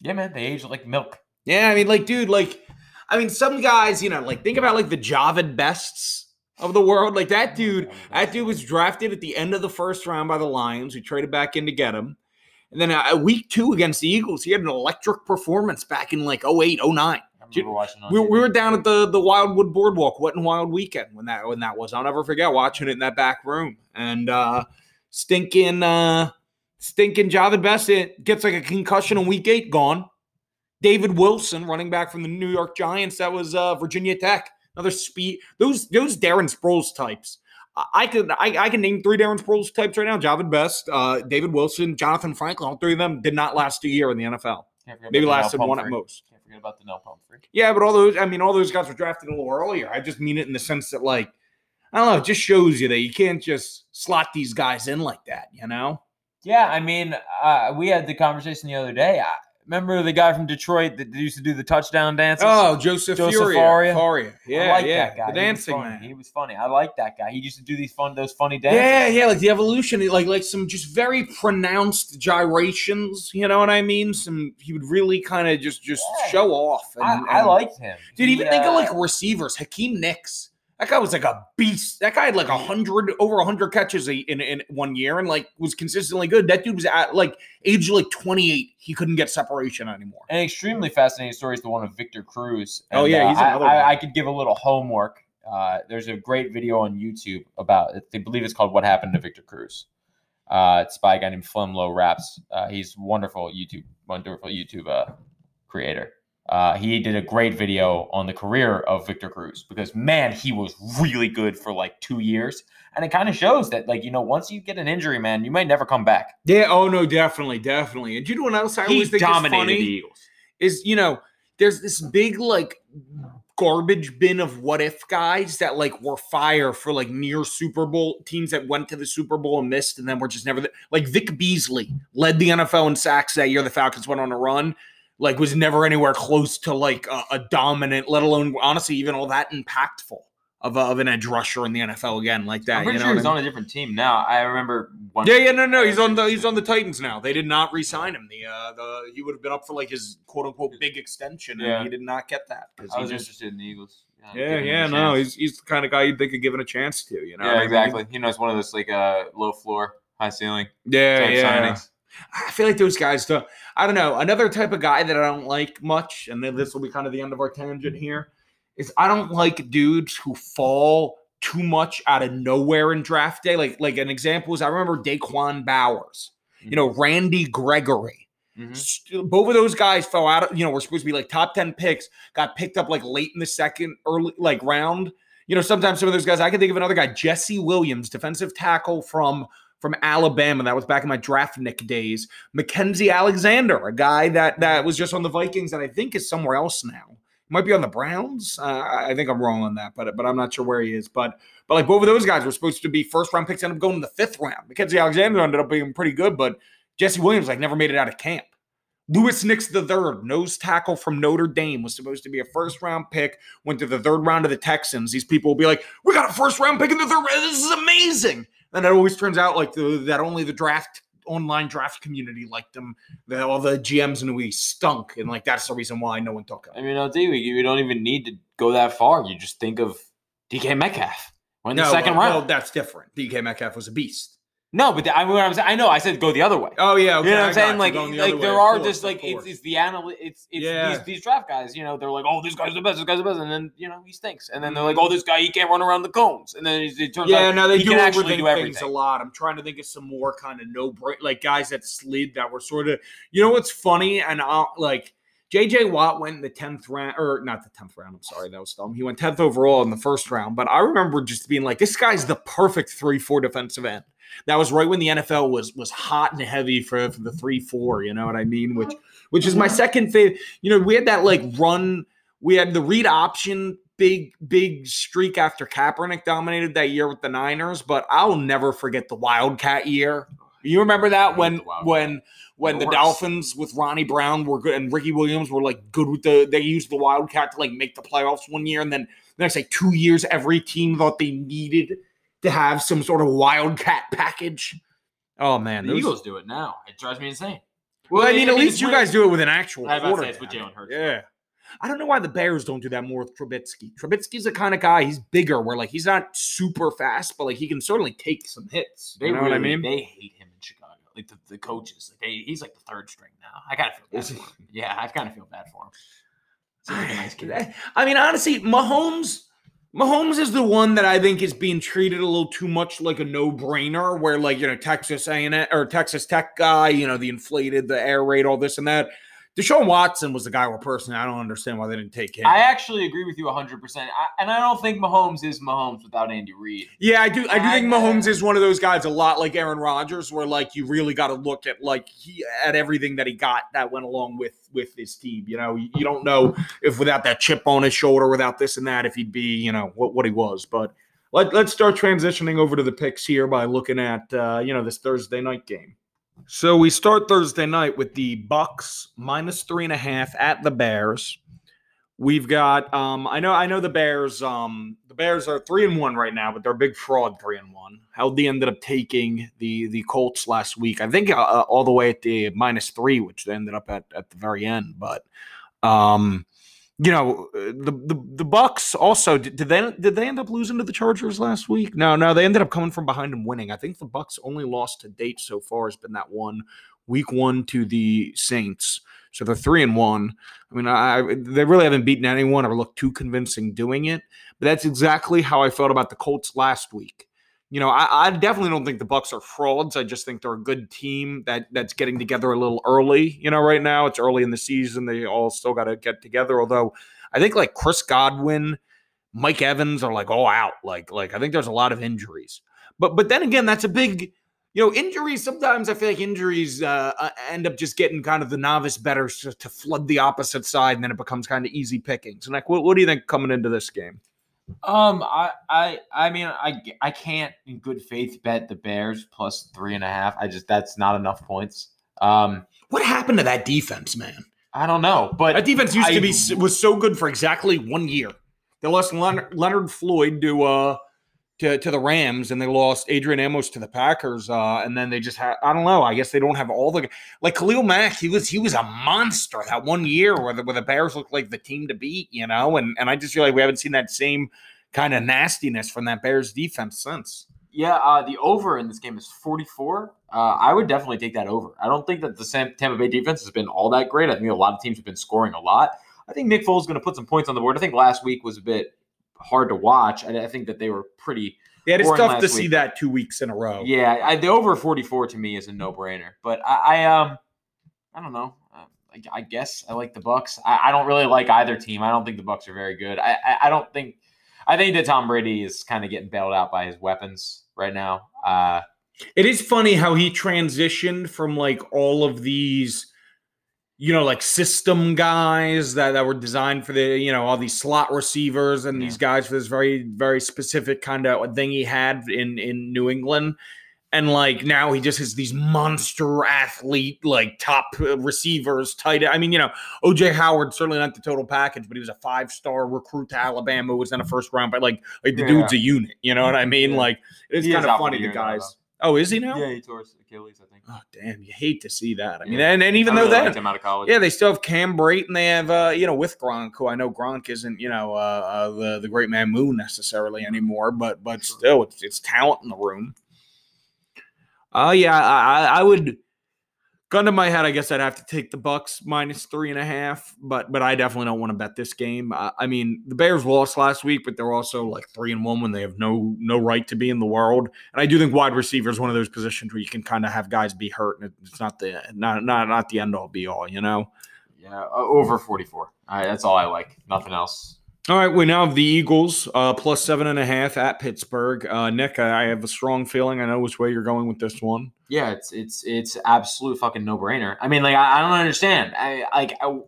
Yeah, man, they age like milk. Yeah, I mean, like, dude, like, I mean, some guys, you know, like, think about like the Javid Bests of the world. Like that dude, that dude was drafted at the end of the first round by the Lions. We traded back in to get him. And then uh, week two against the Eagles, he had an electric performance back in like 08, 09. I remember watching on We, we were down at the the Wildwood Boardwalk, Wet and Wild weekend when that when that was. I'll never forget watching it in that back room. And uh stinking uh stinking Javid Best it gets like a concussion in week eight, gone. David Wilson, running back from the New York Giants, that was uh Virginia Tech. Another speed. Those those Darren Sproles types. I- could I, I can name three Darren Sproles types right now. Javid Best, uh, David Wilson, Jonathan Franklin. All three of them did not last a year in the NFL. Maybe lasted one at most. Can't forget about Donnel Pumphrey. Yeah, but all those, I mean, all those guys were drafted a little earlier. I just mean it in the sense that, like, I don't know, it just shows you that you can't just slot these guys in like that, you know? Yeah, I mean, uh, we had the conversation the other day. I remember the guy from Detroit that used to do the touchdown dances. Oh, Joseph, Joseph Furia. Fauria. Fauria. Yeah, I like yeah. that guy. The He was dancing funny. man. He was funny. I like that guy. He used to do these fun, those funny dances. Yeah, yeah, like the evolution, like like some just very pronounced gyrations. You know what I mean? Some he would really kind of just just Yeah. show off. and- I, I and- liked him. Dude, even think of uh, like receivers. Hakeem Nicks. That guy was like a beast. That guy had like a hundred, over a hundred catches in in one year, and like was consistently good. That dude was at like age like twenty eight. He couldn't get separation anymore. An extremely fascinating story is the one of Victor Cruz. Oh, yeah, uh, he's I, another I, one. I could give a little homework. Uh, there's a great video on YouTube about. I believe it's called "What Happened to Victor Cruz." Uh, it's by a guy named Flemlo Raps. Uh, he's wonderful YouTube, wonderful YouTube uh, creator. Uh, he did a great video on the career of Victor Cruz because man, he was really good for like two years, and it kind of shows that like you know once you get an injury, man, you might never come back. Yeah. Oh no, definitely, definitely. And you know what else I He always think is dominated funny the Eagles. is you know there's this big like garbage bin of what if guys that like were fire for like near Super Bowl teams that went to the Super Bowl and missed and then were just never th- like Vic Beasley led the NFL in sacks that year. The Falcons went on a run, like was never anywhere close to like a, a dominant, let alone honestly even all that impactful of, a, of an edge rusher in the NFL again like that. I'm pretty you know sure he's I on a different team now. I remember one. Yeah, yeah, no, no, he's on the he's on the Titans now. They did not re-sign him. The uh, the he would have been up for like his quote unquote big extension, and Yeah. he did not get that because I he was just interested in the Eagles. yeah, him yeah, no, he's he's the kind of guy you'd think of giving a chance to, you know? what I yeah, mean? exactly. You know, it's one of those like uh, low floor, high ceiling Yeah, yeah. signings. I feel like those guys do I don't know. Another type of guy that I don't like much, and then this will be kind of the end of our tangent here, is I don't like dudes who fall too much out of nowhere in draft day. Like like an example is I remember Daquan Bowers, you know, Randy Gregory. Mhm. Both of those guys fell out. Of, you know, were supposed to be like top ten picks. Got picked up like late in the second, early like round. You know, sometimes some of those guys. I can think of another guy, Jesse Williams, defensive tackle from from Alabama. That was back in my draft Nick days. Mackensie Alexander, a guy that that was just on the Vikings and I think is somewhere else now. Might be on the Browns. Uh, I think I'm wrong on that, but but I'm not sure where he is. But but like both of those guys were supposed to be first round picks, ended up going in the fifth round. Mackensie Alexander ended up being pretty good, but Jesse Williams like never made it out of camp. Louis Nix the third, nose tackle from Notre Dame, was supposed to be a first round pick. Went to the third round of the Texans. These people will be like, "We got a first round pick in the third round. This is amazing." And it always turns out like the, that only the draft online draft community liked them. That all the GMs in the league stunk, and like that's the reason why no one took I him. mean, I'll tell you, you don't even need to go that far. You just think of DK Metcalf. Went the second well, round. well, that's different. DK Metcalf was a beast. No, but the, I mean, what I'm saying, I know. I said go the other way. Oh yeah, okay, you know what I'm saying? Like, the like there are course, just like it's, it's the anal it's it's Yeah. these, these draft guys. You know, they're like, oh, this guy's the best. This guy's the best, and then you know he stinks. And then they're like, mm-hmm. oh, this guy he can't run around the cones. And then it, turns Yeah, out no, they he do can actually do things a lot. I'm trying to think of some more kind of no break, like guys that slid that were sort of, you know, what's funny and I'll, like JJ Watt went in the tenth round, or not the tenth round. I'm sorry, that was dumb. He went tenth overall in the first round, but I remember just being like, this guy's the perfect three four defensive end. That was right when the NFL was was hot and heavy for, for the three four. You know what I mean? Which which is my second favorite. You know, we had that like run. We had the read option big big streak after Kaepernick dominated that year with the Niners, but I'll never forget the Wildcat year. You remember that when when when the. Dolphins with Ronnie Brown were good and Ricky Williams were like good with the they used the Wildcat to like make the playoffs one year and then the next like two years every team thought they needed to have some sort of Wildcat package. Oh man, The those- Eagles do it now. It drives me insane. Well, I mean, at least you guys do it with an actual I was about to say it's with Jalen Hurts. Yeah. I don't know why the Bears don't do that more with Trubisky. Trubisky's the kind of guy, he's bigger, where like he's not super fast, but like he can certainly take some hits. They you know what I really- mean? They hate him in Chicago. Like the, the coaches. Like they, he's like the third string now. I gotta feel bad for him. Yeah, I kind of feel bad for him. Like a *sighs* nice kid. I mean, honestly, Mahomes, Mahomes is the one that I think is being treated a little too much like a no-brainer. Where like you know Texas A&M or Texas Tech guy, you know the inflated, the air raid, all this and that. Deshaun Watson was the guy where personally I don't understand why they didn't take him. I actually agree with you 100%. I, and I don't think Mahomes is Mahomes without Andy Reid. Yeah, I do. I do I- think Mahomes is one of those guys, a lot like Aaron Rodgers, where like you really got to look at like he at everything that he got that went along with with his team. You know, you, you don't know if without that chip on his shoulder, without this and that, if he'd be you know what what he was. But let let's start transitioning over to the picks here by looking at uh, you know this Thursday night game. So we start Thursday night with the Bucks minus three and a half at the Bears. We've got um I know I know the Bears um the Bears are 3 and 1 right now but they're a big fraud 3 and 1. How they ended up taking the the Colts last week. I think uh, uh, all the way at the minus 3 which they ended up at at the very end but um you know uh, the the the Bucks also did, they did they end up losing to the Chargers last week? No, no, they ended up coming from behind and winning. I think the Bucks only lost to date so far has been that one week 1 to the Saints. So they're 3 and 1. I mean, I- they really haven't beaten anyone or looked too convincing doing it. But that's exactly how I felt about the Colts last week. You know, I, I definitely don't think the Bucks are frauds. I just think they're a good team that that's getting together a little early. You know, right now it's early in the season; they all still got to get together. Although I think like Chris Godwin, Mike Evans are like all out. Like, like I think there's a lot of injuries. But but then again, that's a big you know, injuries. Sometimes I feel like injuries uh, uh, end up just getting kind of the novice better to, flood the opposite side, and then it becomes kind of easy pickings. And like, what, what do you think coming into this game? Um, I, I, I mean, I, I can't in good faith bet the Bears plus three and a half. I just that's not enough points. Um, What happened to that defense, man? I don't know, but That defense used to be was so good for exactly one year. They lost Leonard, Leonard Floyd to uh to, to the Rams, and they lost Adrian Amos to the Packers. Uh, and then they just had I don't know. I guess they don't have all the like Khalil Mack. He was he was a monster that one year where the, where the Bears looked like the team to beat. You know, and and I just feel like we haven't seen that same kind of nastiness from that Bears defense since. Yeah, uh, the over in this game is 44. Uh, I would definitely take that over. I don't think that the Sam- Tampa Bay defense has been all that great. I think a lot of teams have been scoring a lot. I think Nick Foles is going to put some points on the board. I think last week was a bit hard to watch. I, I think that they were pretty. Yeah, it's tough to see that two weeks in a row. Yeah, I, the over 44 to me is a no brainer. But I, I um, I don't know. I, I guess I like the Bucks. I, I don't really like either team. I don't think the Bucks are very good. I, I, I don't think. I think that Tom Brady is kind of getting bailed out by his weapons right now. Uh, It is funny how he transitioned from like all of these, you know, like system guys that, that were designed for the, you know, all these slot receivers and these guys for this very, very specific kind of thing he had in in New England. And like now he just has these monster athlete, like top uh, receivers, tight. I mean, you know, OJ Howard certainly not the total package, but he was a five star recruit to Alabama, was in a first round, but like, like the Yeah. dude's a unit. You know what I mean? Yeah. Like it's He kind of funny the guys. Oh, is he now? yeah, he tore his Achilles, I think. Oh, damn! You hate to see that. I mean, Yeah. and, and even I though really that, him out of college. yeah, they still have Cam Brate, and they have, uh, you know, with Gronk, who I know Gronk isn't, you know, uh, uh, the the great man Moon necessarily anymore, but but still, it's, it's talent in the room. Oh yeah, I, I I would. Gun to my head, I guess I'd have to take the Bucks minus three and a half, but but I definitely don't want to bet this game. I, I mean, the Bears lost last week, but they're also like three and one when they have no no right to be in the world. And I do think wide receiver is one of those positions where you can kind of have guys be hurt, and it's not the not not not the end all be all, you know. Yeah, over 44. All right, that's all I like. Nothing else. All right, we now have the Eagles uh, plus seven and a half at Pittsburgh. Uh, Nick, I, I have a strong feeling I know which way you're going with this one. Yeah, it's it's it's absolute fucking no brainer. I mean, like I, I don't understand. I like I,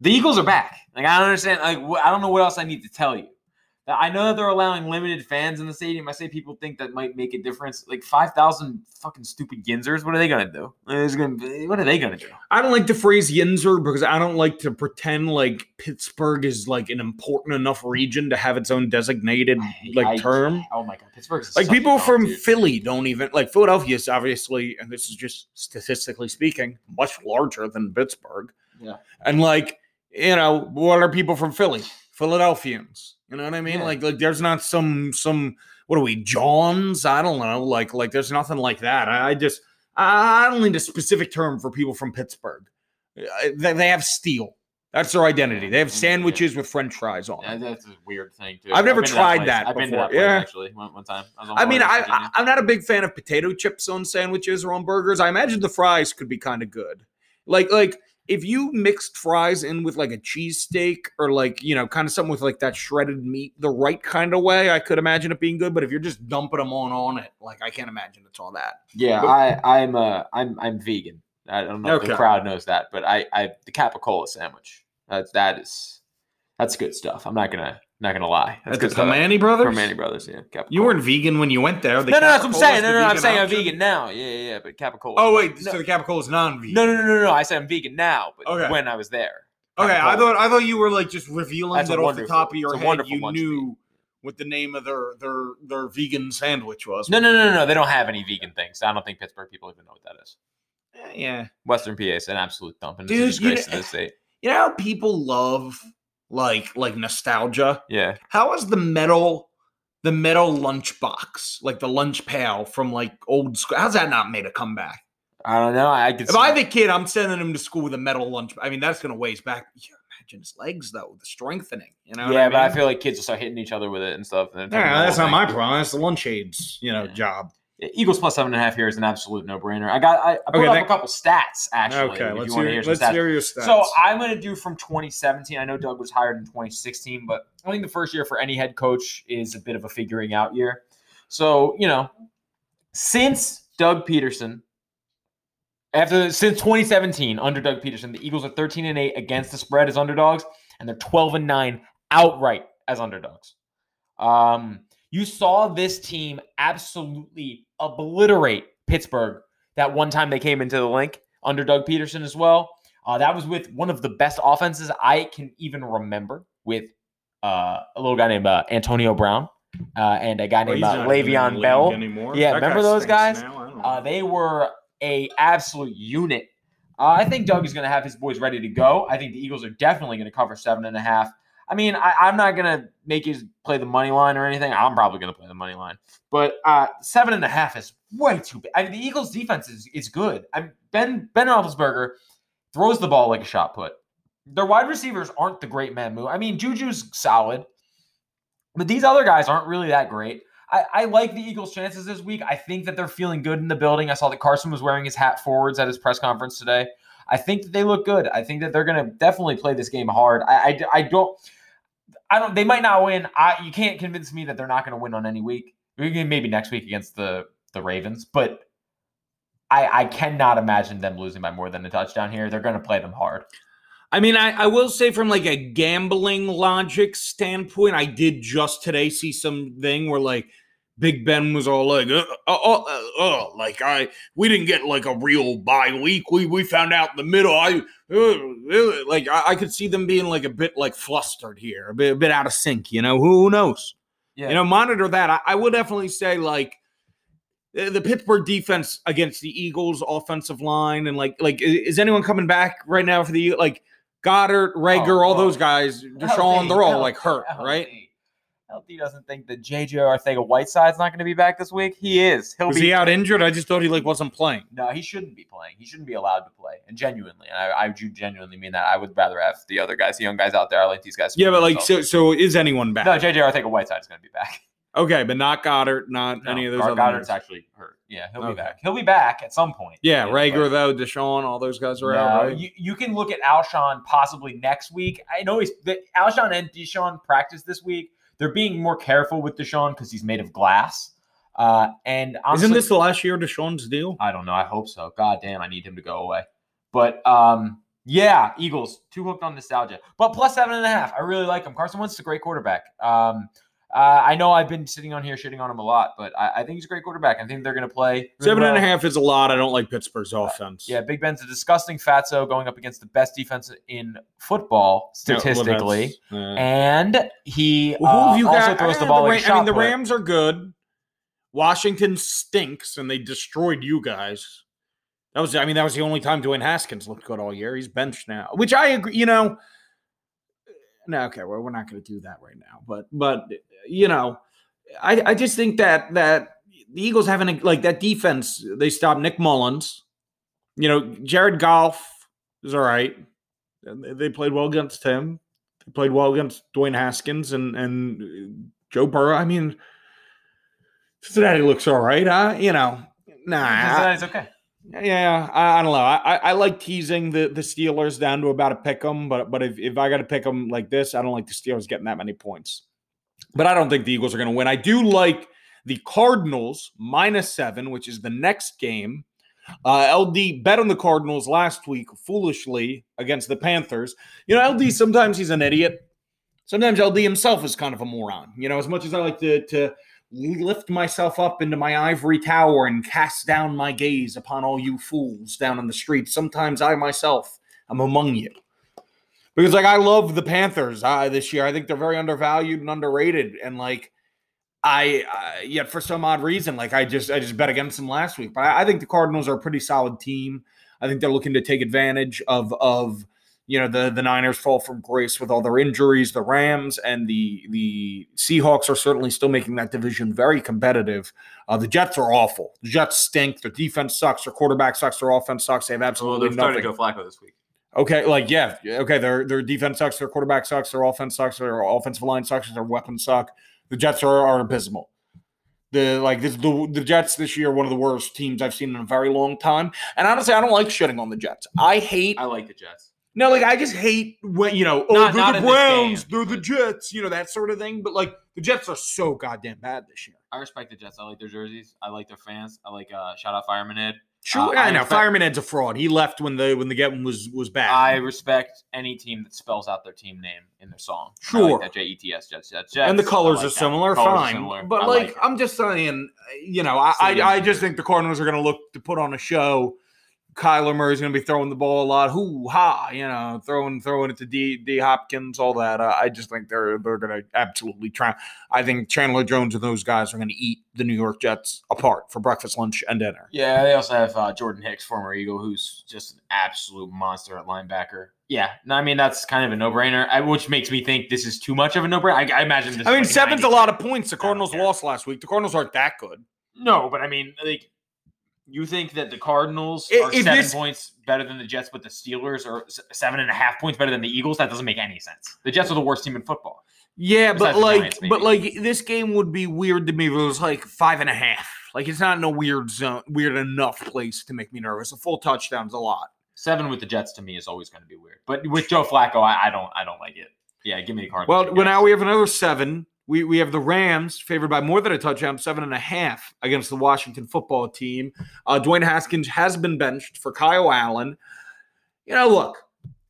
the Eagles are back. Like I don't understand. Like wh- I don't know what else I need to tell you. I know that they're allowing limited fans in the stadium. I say people think that might make a difference. Like five thousand fucking stupid Yinzers. What are they gonna do? Gonna. be- What are they gonna do? I don't like the phrase Yinzer because I don't like to pretend like Pittsburgh is like an important enough region to have its own designated like I- term. Oh my god, Pittsburgh. Like people from Philly don't even like Philadelphia is obviously, and this is just statistically speaking, much larger than Pittsburgh. Yeah. And like, you know, what are people from Philly? Philadelphians. You know what I mean? Yeah. Like, like there's not some some what are we, Johns? I don't know. Like, like there's nothing like that. I, I just I I don't need a specific term for people from Pittsburgh. Uh, They, they have steel. That's their identity. They have Yeah. sandwiches with French fries on. Yeah, that's a weird thing too. I've never to tried place. that I've been to before. that Yeah. actually one, one time. was I mean, I, I I'm not a big fan of potato chips on sandwiches or on burgers. I imagine the fries could be kind of good. Like like if you mixed fries in with like a cheesesteak or like you know kind of something with like that shredded meat the right kind of way, I could imagine it being good. But if you're just dumping them on on it, like I can't imagine it's all that. Yeah, But- I, I'm uh, I'm I'm vegan. I don't know if the crowd knows that, but I, I the capicola sandwich. That's that is that's good stuff. I'm not gonna not gonna lie. That's At the good stuff. Kamani Brothers. Primanti Brothers, yeah. Capicola. You weren't vegan when you went there. The No, no, that's what I'm saying. the No, no, I'm vegan saying I'm vegan now. Yeah, yeah, yeah. But capicola. Oh wait, no, so the Capicola is non-vegan. no, no, no, no, no. I said I'm vegan now, but Okay. when I was there. Okay, I thought I thought you were like just revealing That's that off the top of your head. You knew what the name of their their their vegan sandwich was. No, no, no, no, no. They don't have any vegan things. I don't think Pittsburgh people even know what that is. Eh, Yeah, Western PA is an absolute dump, and Dude, it's a you know- to the state. you know how people love like like nostalgia. Yeah. How is the metal the metal lunchbox like the lunch pail from like old school? How's that not made a comeback? I don't know. I could. If I have a kid, I'm sending him to school with a metal lunch. I mean, that's gonna waste back. Yeah, imagine his legs though, the strengthening. You know? yeah, I but I feel like kids will start hitting each other with it and stuff. And Yeah, that's not my problem. That's the lunch aids, you know, Yeah. job. Eagles plus seven and a half here is an absolute no brainer. I got. I, I put Okay, up that- a couple stats actually. okay, let's hear, hear let's stats. hear your stats. So I'm going to do from 2017. I know Doug was hired in 2016, but I think the first year for any head coach is a bit of a figuring out year. So you know, since Doug Pederson, after since 2017 under Doug Pederson, the Eagles are 13 and 8 against the spread as underdogs, and they're 12 and 9 outright as underdogs. Um, you saw this team absolutely obliterate Pittsburgh that one time they came into the Linc under Doug Pederson as well. Uh, that was with one of the best offenses I can even remember with uh, a little guy named uh, Antonio Brown uh, and a guy named he's not even in the Le'Veon Bell. anymore. Yeah, That remember those guys? now. I don't Uh, they were a absolute unit. Uh, I think Doug is going to have his boys ready to go. I think the Eagles are definitely going to cover seven and a half. I mean, I, I'm not to make you play the money line or anything. I'm probably to play the money line, but uh, seven and a half is way too big. I mean, the Eagles' defense is is good. I Ben Ben Roethlisberger throws the ball like a shot put. Their wide receivers aren't the great man move. I mean, Juju's solid, but these other guys aren't really that great. I, I like the Eagles' chances this week. I think that they're feeling good in the building. I saw that Carson was wearing his hat forwards at his press conference today. I think that they look good. I think that they're going to definitely play this game hard. I, I, I don't, I don't. They might not win. I you can't convince me that they're not going to win on any week. Maybe next week against the the Ravens, but I I cannot imagine them losing by more than a touchdown here. They're going to play them hard. I mean, I, I will say from like a gambling logic standpoint, I did just today see something where like Big Ben was all like, uh, uh, uh, uh, uh, like I we didn't get like a real bye week. We we found out in the middle. I uh, uh," like I, I could see them being like a bit like flustered here, a bit, a bit out of sync. You know, who, who knows? Yeah. You know, monitor that. I, I would definitely say like uh, the Pittsburgh defense against the Eagles offensive line and like like is anyone coming back right now for the like Goedert, Reagor, Oh, all well, those guys, DeSean, they're all like hurt, right? LD doesn't think that JJ Arcega-Whiteside's not going to be back this week. He is. He'll Was be he out injured? I just thought he like wasn't playing. No, he shouldn't be playing. He shouldn't be allowed to play. And genuinely, and I, I do genuinely mean that. I would rather have the other guys, the young guys out there. I like these guys. Yeah, but like so so is anyone back? no, JJ Arcega-Whiteside is going to be back. *laughs* Okay, but not Goedert, not No, any of those Gar- other Goedert's actually hurt. Yeah, he'll Okay. be back. He'll be back at some point. Yeah, Reagor though, DeSean, all those guys are out, right? you, you can look at Alshon possibly next week. I know he's the, Alshon and DeSean practice this week. They're being more careful with DeSean because he's made of glass. Uh, and honestly, Isn't this the last year of DeSean's deal? I don't know. I hope so. God damn, I need him to go away. But um, yeah, Eagles too hooked on nostalgia. But plus seven and a half. I really like him. Carson Wentz is a great quarterback. Um, uh, I know I've been sitting on here shitting on him a lot, but I, I think he's a great quarterback. I think they're going to play really Seven and a half is a lot. I don't like Pittsburgh's offense. Yeah, Big Ben's a disgusting fatso going up against the best defense in football Yeah, well, statistically, uh, and he Well, who uh, have you also got? throws the Eh, ball Ra- like a I mean, the put. Rams are good. Washington stinks, and they destroyed you guys. That was, I mean, that was the only time Dwayne Haskins looked good all year. He's benched now, which I agree. You know, no, okay, well, we're not going to do that right now, but, but you know, I, I just think that that the Eagles having like that defense, they stopped Nick Mullens. You know, Jared Goff is all right. They- played well against him. They played well against Dwayne Haskins and and Joe Burrow. I mean, Cincinnati looks all right. Huh? You know, nah. Cincinnati's okay. yeah, I, I don't know. I, I I like teasing the, the Steelers down to about a pick 'em, but but if, if I got to pick them like this, I don't like the Steelers getting that many points. But I don't think the Eagles are going to win. I do like the Cardinals minus seven, which is the next game. Uh, LD bet on the Cardinals last week foolishly against the Panthers. You know, LD sometimes he's an idiot. Sometimes LD himself is kind of a moron. You know, as much as I like to to lift myself up into my ivory tower and cast down my gaze upon all you fools down in the streets. Sometimes I myself am among you. Because like I love the Panthers uh, this year. I think they're very undervalued and underrated. And like I uh, yet for some odd reason, like I just I just bet against them last week. But I, I think the Cardinals are a pretty solid team. I think they're looking to take advantage of of you know the the Niners fall from grace with all their injuries, the Rams and the the Seahawks are certainly still making that division very competitive. Uh, the Jets are awful. The Jets stink. Their defense sucks. Their quarterback sucks. Their offense sucks. They have absolutely nothing. Starting to go Flacco this week. Okay, like yeah, okay. Their their defense sucks. Their quarterback sucks. Their offense sucks. Their offensive line sucks. Their weapons suck. The Jets are, are abysmal. The like this the the Jets this year one of the worst teams I've seen in a very long time. And honestly, I don't like shitting on the Jets. I hate I like the Jets. no, like I just hate when you know, oh, Not- they're not the Browns, game, they're the Jets, you know that sort of thing. But like the Jets are so goddamn bad this year. I respect the Jets. I like their jerseys. I like their fans. I like uh, shout out Fireman Ed. Sure, Uh, I, I know Fireman Ed's a fraud. He left when the when the getting was was bad. I respect any team that spells out their team name in their song. Sure. like that J E T S Jets. Jets. Jets. and the colors like are that. similar, Colors fine. similar. But I like, it. I'm just saying, you know, I I, I just think the Cardinals are going to look to put on a show Kyler Murray's going to be throwing the ball a lot. Hoo ha, you know, throwing throwing it to D D Hopkins, all that. Uh, I just think they're they're going to absolutely try. I think Chandler Jones and those guys are going to eat the New York Jets apart for breakfast, lunch, and dinner. Yeah, they also have uh, Jordan Hicks, former Eagle, who's just an absolute monster at linebacker. Yeah, no, I mean that's kind of a no-brainer, I- which makes me think this is too much of a no-brainer. I, I imagine this. I mean, like seven's a lot of points. The Cardinals lost last week. The Cardinals aren't that good. No, but I mean, like, you think that the Cardinals are seven this- points better than the Jets, but the Steelers are seven and a half points better than the Eagles? That doesn't make any sense. The Jets are the worst team in football. Yeah, but Besides like, Giants, but like, this game would be weird to me if it was like five and a half. Like, it's not in a weird zone, weird enough place to make me nervous. A full touchdown's a lot. Seven with the Jets to me is always going to be weird. But with Joe Flacco, I, I don't, I don't like it. Yeah, give me the Cardinals. Well, well, now we have another seven. We we have the Rams favored by more than a touchdown, seven and a half against the Washington football team. Uh, Dwayne Haskins has been benched for Kyle Allen. You know, look,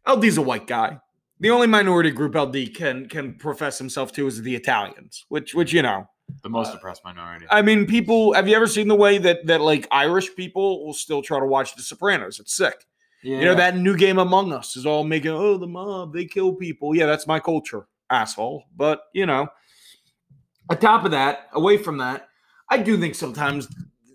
LD's a white guy. The only minority group LD can can profess himself to is the Italians, which which you know. the most uh, oppressed minority. I mean, people. Have you ever seen the way that that like Irish people will still try to watch The Sopranos? It's sick. yeah. You know that new game Among Us is all making oh the mob they kill people. Yeah, that's my culture, asshole. But you know, on top of that, away from that, I do think sometimes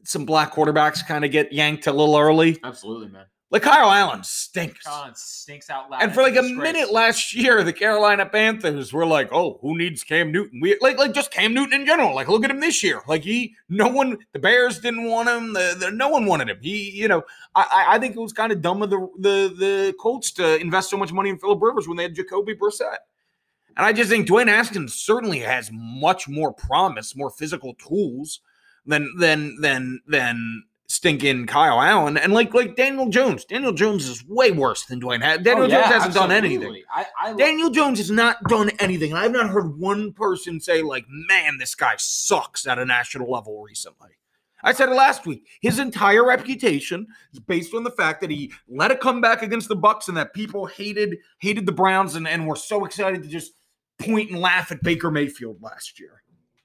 some black quarterbacks kind of get yanked a little early. Absolutely, man. Like Kyle Allen stinks. Colin stinks out loud. And for like a disgrace. minute last year, the Carolina Panthers were like, "Oh, who needs Cam Newton?" We like, like just Cam Newton in general. Like, look at him this year. Like he, no one, the Bears didn't want him. The, the no one wanted him. He, you know, I, I- I think it was kind of dumb of the the the Colts to invest so much money in Philip Rivers when they had Jacoby Brissett. And I just think Dwayne Haskins certainly has much more promise, more physical tools than than than than stinking Kyle Allen. And like like Daniel Jones, Daniel Jones is way worse than Dwayne. Ha- Daniel Oh, yeah, Jones hasn't done anything. I, I love- Daniel Jones has not done anything. And I've not heard one person say, like, man, this guy sucks at a national level recently. I said it last week. His entire reputation is based on the fact that he led a comeback against the Bucks and that people hated hated the Browns and, and were so excited to just point and laugh at Baker Mayfield last year.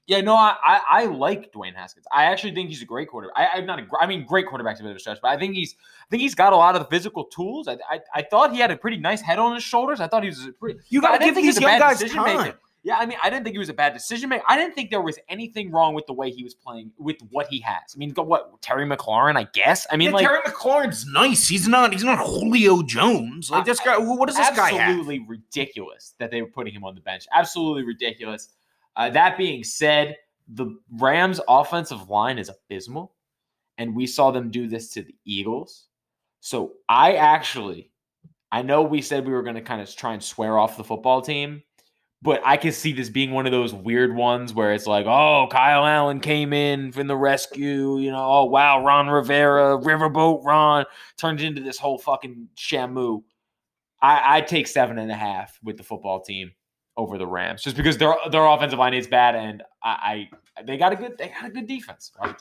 Yeah, no, I, I I like Dwayne Haskins. I actually think he's a great quarterback. I, I'm not a, I mean, great quarterback's a bit of a stretch, but I think he's, I think he's got a lot of the physical tools. I, I, I thought he had a pretty nice head on his shoulders. I thought he was a pretty. You got to give think he was these young guys time. maker. Yeah, I mean, I didn't think he was a bad decision maker. I didn't think there was anything wrong with the way he was playing with what he has. I mean, what Terry McLaurin, I guess. I mean, Yeah, like Terry McLaurin's nice. He's not. He's not Julio Jones. Like this guy. What does this guy have? absolutely ridiculous that they were putting him on the bench. Absolutely ridiculous. Uh, that being said, the Rams' offensive line is abysmal, and we saw them do this to the Eagles. So I actually, I know we said we were going to kind of try and swear off the football team, but I can see this being one of those weird ones where it's like, oh, Kyle Allen came in from the rescue, you know, oh wow, Ron Rivera, Riverboat Ron turned into this whole fucking shamu. I, I'd take seven and a half with the football team over the Rams, just because their their offensive line is bad, and I, I they got a good they got a good defense. Right?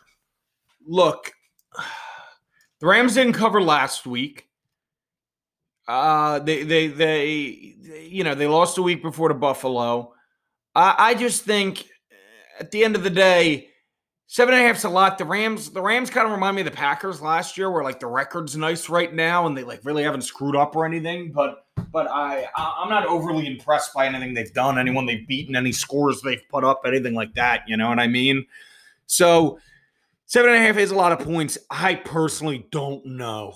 look, *sighs* the Rams didn't cover last week. Uh, they, they, they, you know, they lost a week before to Buffalo. I, I just think at the end of the day, seven and a half's a lot. The Rams, the Rams kind of remind me of the Packers last year, where like the record's nice right now, and they like really haven't screwed up or anything. But, but I, I I'm not overly impressed by anything they've done, anyone they've beaten, any scores they've put up, anything like that. You know what I mean? So Seven and a half is a lot of points. I personally don't know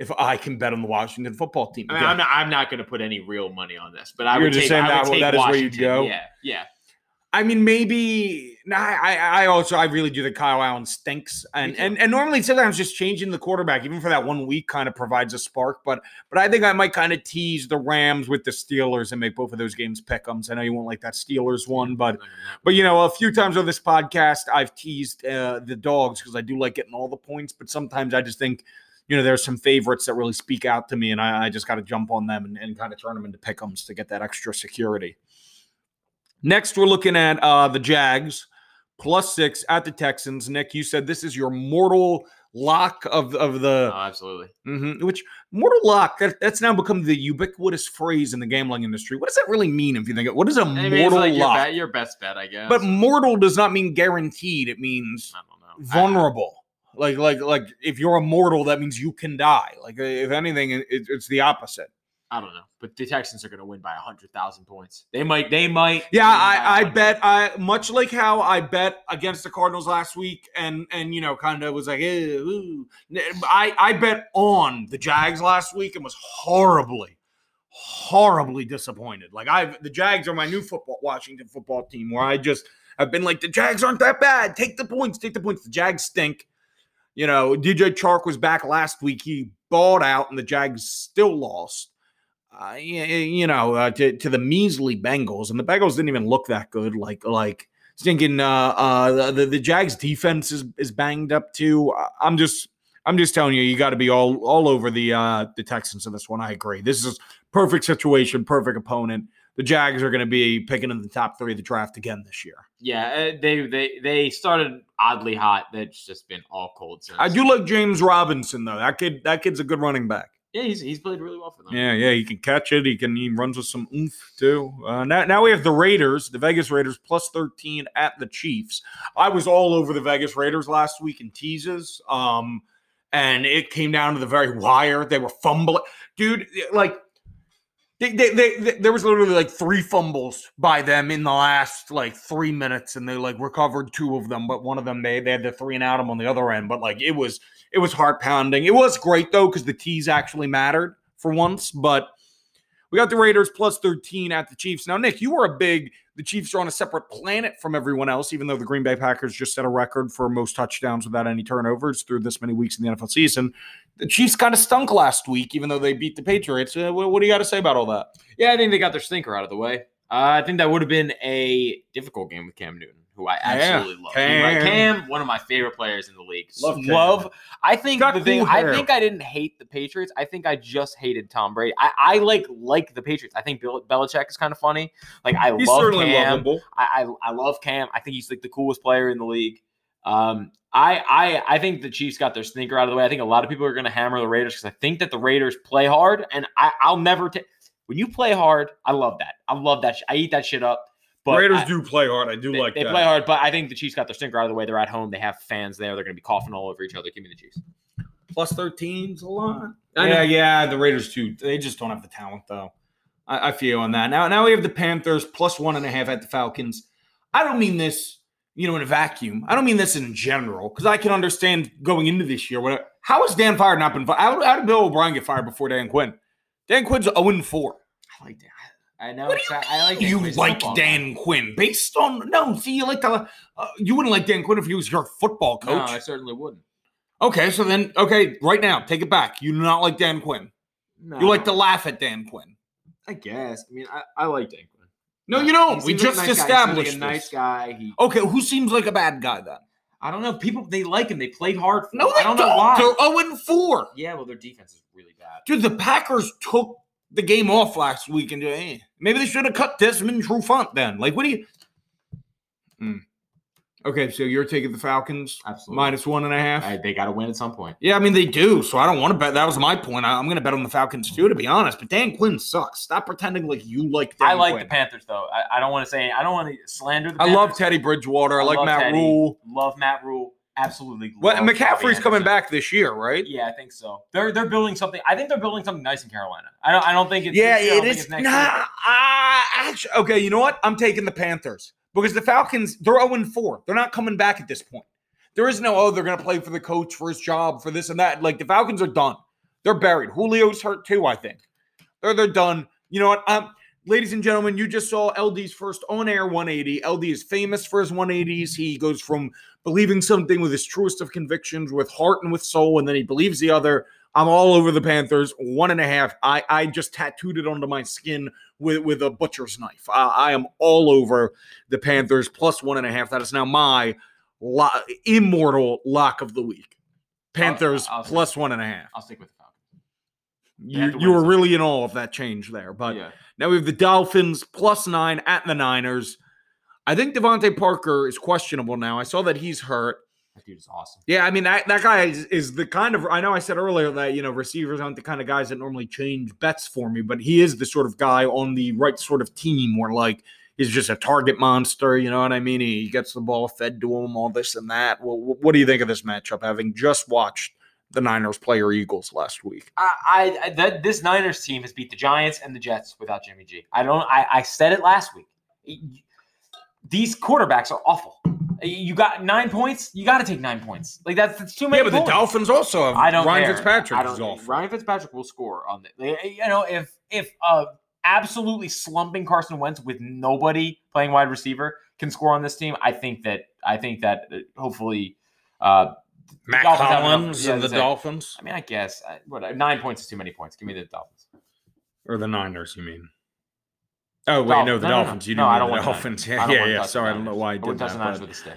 if I can bet on the Washington football team. I mean, I'm not I'm not going to put any real money on this, but I You're would just take, saying I that- take that is where you'd Washington. go? Yeah, yeah. I mean, maybe. Nah, I, I also I really do think Kyle Allen stinks, and and and normally sometimes just changing the quarterback, even for that one week, kind of provides a spark. But but I think I might kind of tease the Rams with the Steelers and make both of those games pick'ems. I know you won't like that Steelers one, but But you know, a few times on this podcast, I've teased uh, the dogs because I do like getting all the points. But sometimes I just think, you know, there's some favorites that really speak out to me, and I, I just got to jump on them and, and kind of turn them into pickums to get that extra security. Next, we're looking at uh, the Jags plus six at the Texans. Nick, you said this is your mortal lock of of the Oh, absolutely. Mhm, which mortal lock that, that's now become the ubiquitous phrase in the gambling industry. What does that really mean? If you think it, what is a I mean, it's mortal like your, lock? bet, your best bet, I guess. But mortal does not mean guaranteed. It means I don't know. I- vulnerable, Like like like if you're immortal, that means you can die. Like if anything, it, it's the opposite. I don't know, but the Texans are going to win by hundred thousand points. They might. They might. Yeah, I, I bet I much like how I bet against the Cardinals last week and and you know kind of was like ooh. I I bet on the Jags last week and was horribly horribly disappointed. Like I the Jags are my new football Washington football team where I just I've been like the Jags aren't that bad. Take the points, take the points. The Jags stink. You know, DJ Chark was back last week. He balled out and the Jags still lost uh, you know, uh, to, to the measly Bengals, and the Bengals didn't even look that good. Like, like thinking, uh, uh, the the Jags defense is is banged up too. I'm just, I'm just telling you, you got to be all all over the uh the Texans in this one. I agree. This is perfect situation, perfect opponent. The Jags are going to be picking in the top three of the draft again this year. Yeah, uh, they they they started oddly hot. That's just been all cold since. I do like James Robinson though. That kid, that kid's a good running back. Yeah, he's he's played really well for them. Yeah, yeah, he can catch it. He can he runs with some oomph too. Uh, now, now we have the Raiders, the Vegas Raiders plus thirteen at the Chiefs. I was all over the Vegas Raiders last week in teases, um, and it came down to the very wire. They were fumbling, dude. Like they, they, they, they- there was literally like three fumbles by them in the last like three minutes, and they like recovered two of them, but one of them they they had the three and out on the other end. But like it was it was heart pounding. It was great though because the tees actually mattered for once. But we got the Raiders plus 13 at the Chiefs. Now, Nick, you were a big, the Chiefs are on a separate planet from everyone else, even though the Green Bay Packers just set a record for most touchdowns without any turnovers through this many weeks in the NFL season. The Chiefs kind of stunk last week, even though they beat the Patriots. Uh, what, what do you got to say about all that? Yeah, I think they got their stinker out of the way. Uh, I think that would have been a difficult game with Cam Newton, who I absolutely love. Cam. Cam. one of my favorite players in the league. Love Cam. love. I think the thing. hair. I think I didn't hate the Patriots. I think I just hated Tom Brady. I, I like like the Patriots. I think Bill Belichick is kind of funny. Like I He's love certainly Cam. lovable. I, I I love Cam. I think he's like the coolest player in the league. Um, I I I think the Chiefs got their stinker out of the way. I think a lot of people are going to hammer the Raiders because I think that the Raiders play hard, and I I'll never take when you play hard. I love that. I love that. Sh- I eat that shit up. But Raiders I- do play hard. I do they, like they that. play hard, but I think the Chiefs got their stinker out of the way. They're at home. They have fans there. They're going to be coughing all over each other. Give me the Chiefs. Plus 13's a lot. I yeah, know. yeah. The Raiders too. They just don't have the talent though. I, I feel on that. Now, now we have the Panthers plus one and a half at the Falcons. I don't mean this, you know, in a vacuum. I don't mean this in general because I can understand going into this year. What? How has Dan fired not been fired? How, how did Bill O'Brien get fired before Dan Quinn? Dan Quinn's 0 4. I like that. I know. What do it's- I like you. Like football. Dan Quinn based on no? See, you like the uh, you wouldn't like Dan Quinn if he was your football coach. No. I certainly wouldn't. okay, so then okay, right now, take it back. You do not like Dan Quinn. No, You like to laugh at Dan Quinn. I guess. I mean, I, I like Dan. No, you don't. We like just a nice guy. Established like a nice guy. He, Okay, who seems like a bad guy then? I don't know. People they like him. They played hard. No, they I don't don't. know why. They're 0 and 4. Yeah, well, their defense is really bad. Dude, the Packers took the game off last week and eh, maybe they should have cut Desmond Trufant then. Like, what do you? Hmm. Okay, so you're taking the Falcons Absolutely. minus one and a half. I, they got to win at some point. Yeah, I mean they do, so I don't want to bet. That was my point. I, am going to bet on the Falcons too, to be honest. But Dan Quinn sucks. Stop pretending like you like. Dan I like Quinn. the Panthers though. I, I don't want to say. I don't want to slander the. I Panthers. love Teddy Bridgewater. I, like Matt Teddy. Rule. Love Matt Rhule. Absolutely. Well, McCaffrey's coming back this year, right? Yeah, I think so. They're they're building something. I think they're building something nice in Carolina. I don't. I don't think it's. Yeah, this year. I don't it think it's next Nah, year. uh, actually, okay. You know what? I'm taking the Panthers because the Falcons they're 0 4. They're not coming back at this point. There is no oh they're going to play for the coach for his job for this and that. Like the Falcons are done. They're buried. Julio's hurt too. I think they're they're done. You know what? Um, ladies and gentlemen, you just saw LD's first on-air 180. LD is famous for his 180s. He goes from believing something with his truest of convictions, with heart and with soul, and then he believes the other. I'm all over the Panthers. One and a half. I I just tattooed it onto my skin with with a butcher's knife. I, I am all over the Panthers plus one and a half. That is now my lo- immortal lock of the week. Panthers I'll- I'll- plus one and a half. I'll stick with the Falcons. You, you were really in awe of that change there, but yeah. now we have the Dolphins plus nine at the Niners. I think DeVante Parker is questionable now. I saw that he's hurt. That dude is awesome. Yeah, I mean that that guy is, is the kind of I know I said earlier that you know receivers aren't the kind of guys that normally change bets for me, but he is the sort of guy on the right sort of team where like he's just a target monster. You know what I mean? He gets the ball fed to him, all this and that. Well, what do you think of this matchup? Having just watched the Niners play your Eagles last week. I, I that this Niners team has beat the Giants and the Jets without Jimmy G. I don't. I, I said it last week. These quarterbacks are awful. You got nine points. You got to take nine points. Like that's, that's too many. Yeah, but points. the Dolphins also have I don't Ryan care. Fitzpatrick I don't, is awful. Ryan Fitzpatrick will score on the. You know, if if uh absolutely slumping Carson Wentz with nobody playing wide receiver can score on this team, I think that I think that uh, hopefully. Uh, Matt Dolphins Collins yeah, and the it. Dolphins, I mean, I guess I, what nine points is too many points. Give me the Dolphins. or the Niners? You mean? Oh wait, Dolphins. no, the No, no, no. Dolphins. You No, do I mean don't the Dolphins. *laughs* Yeah, yeah, yeah. Sorry, I don't know why I I did wouldn't touch the that. But- with a stick.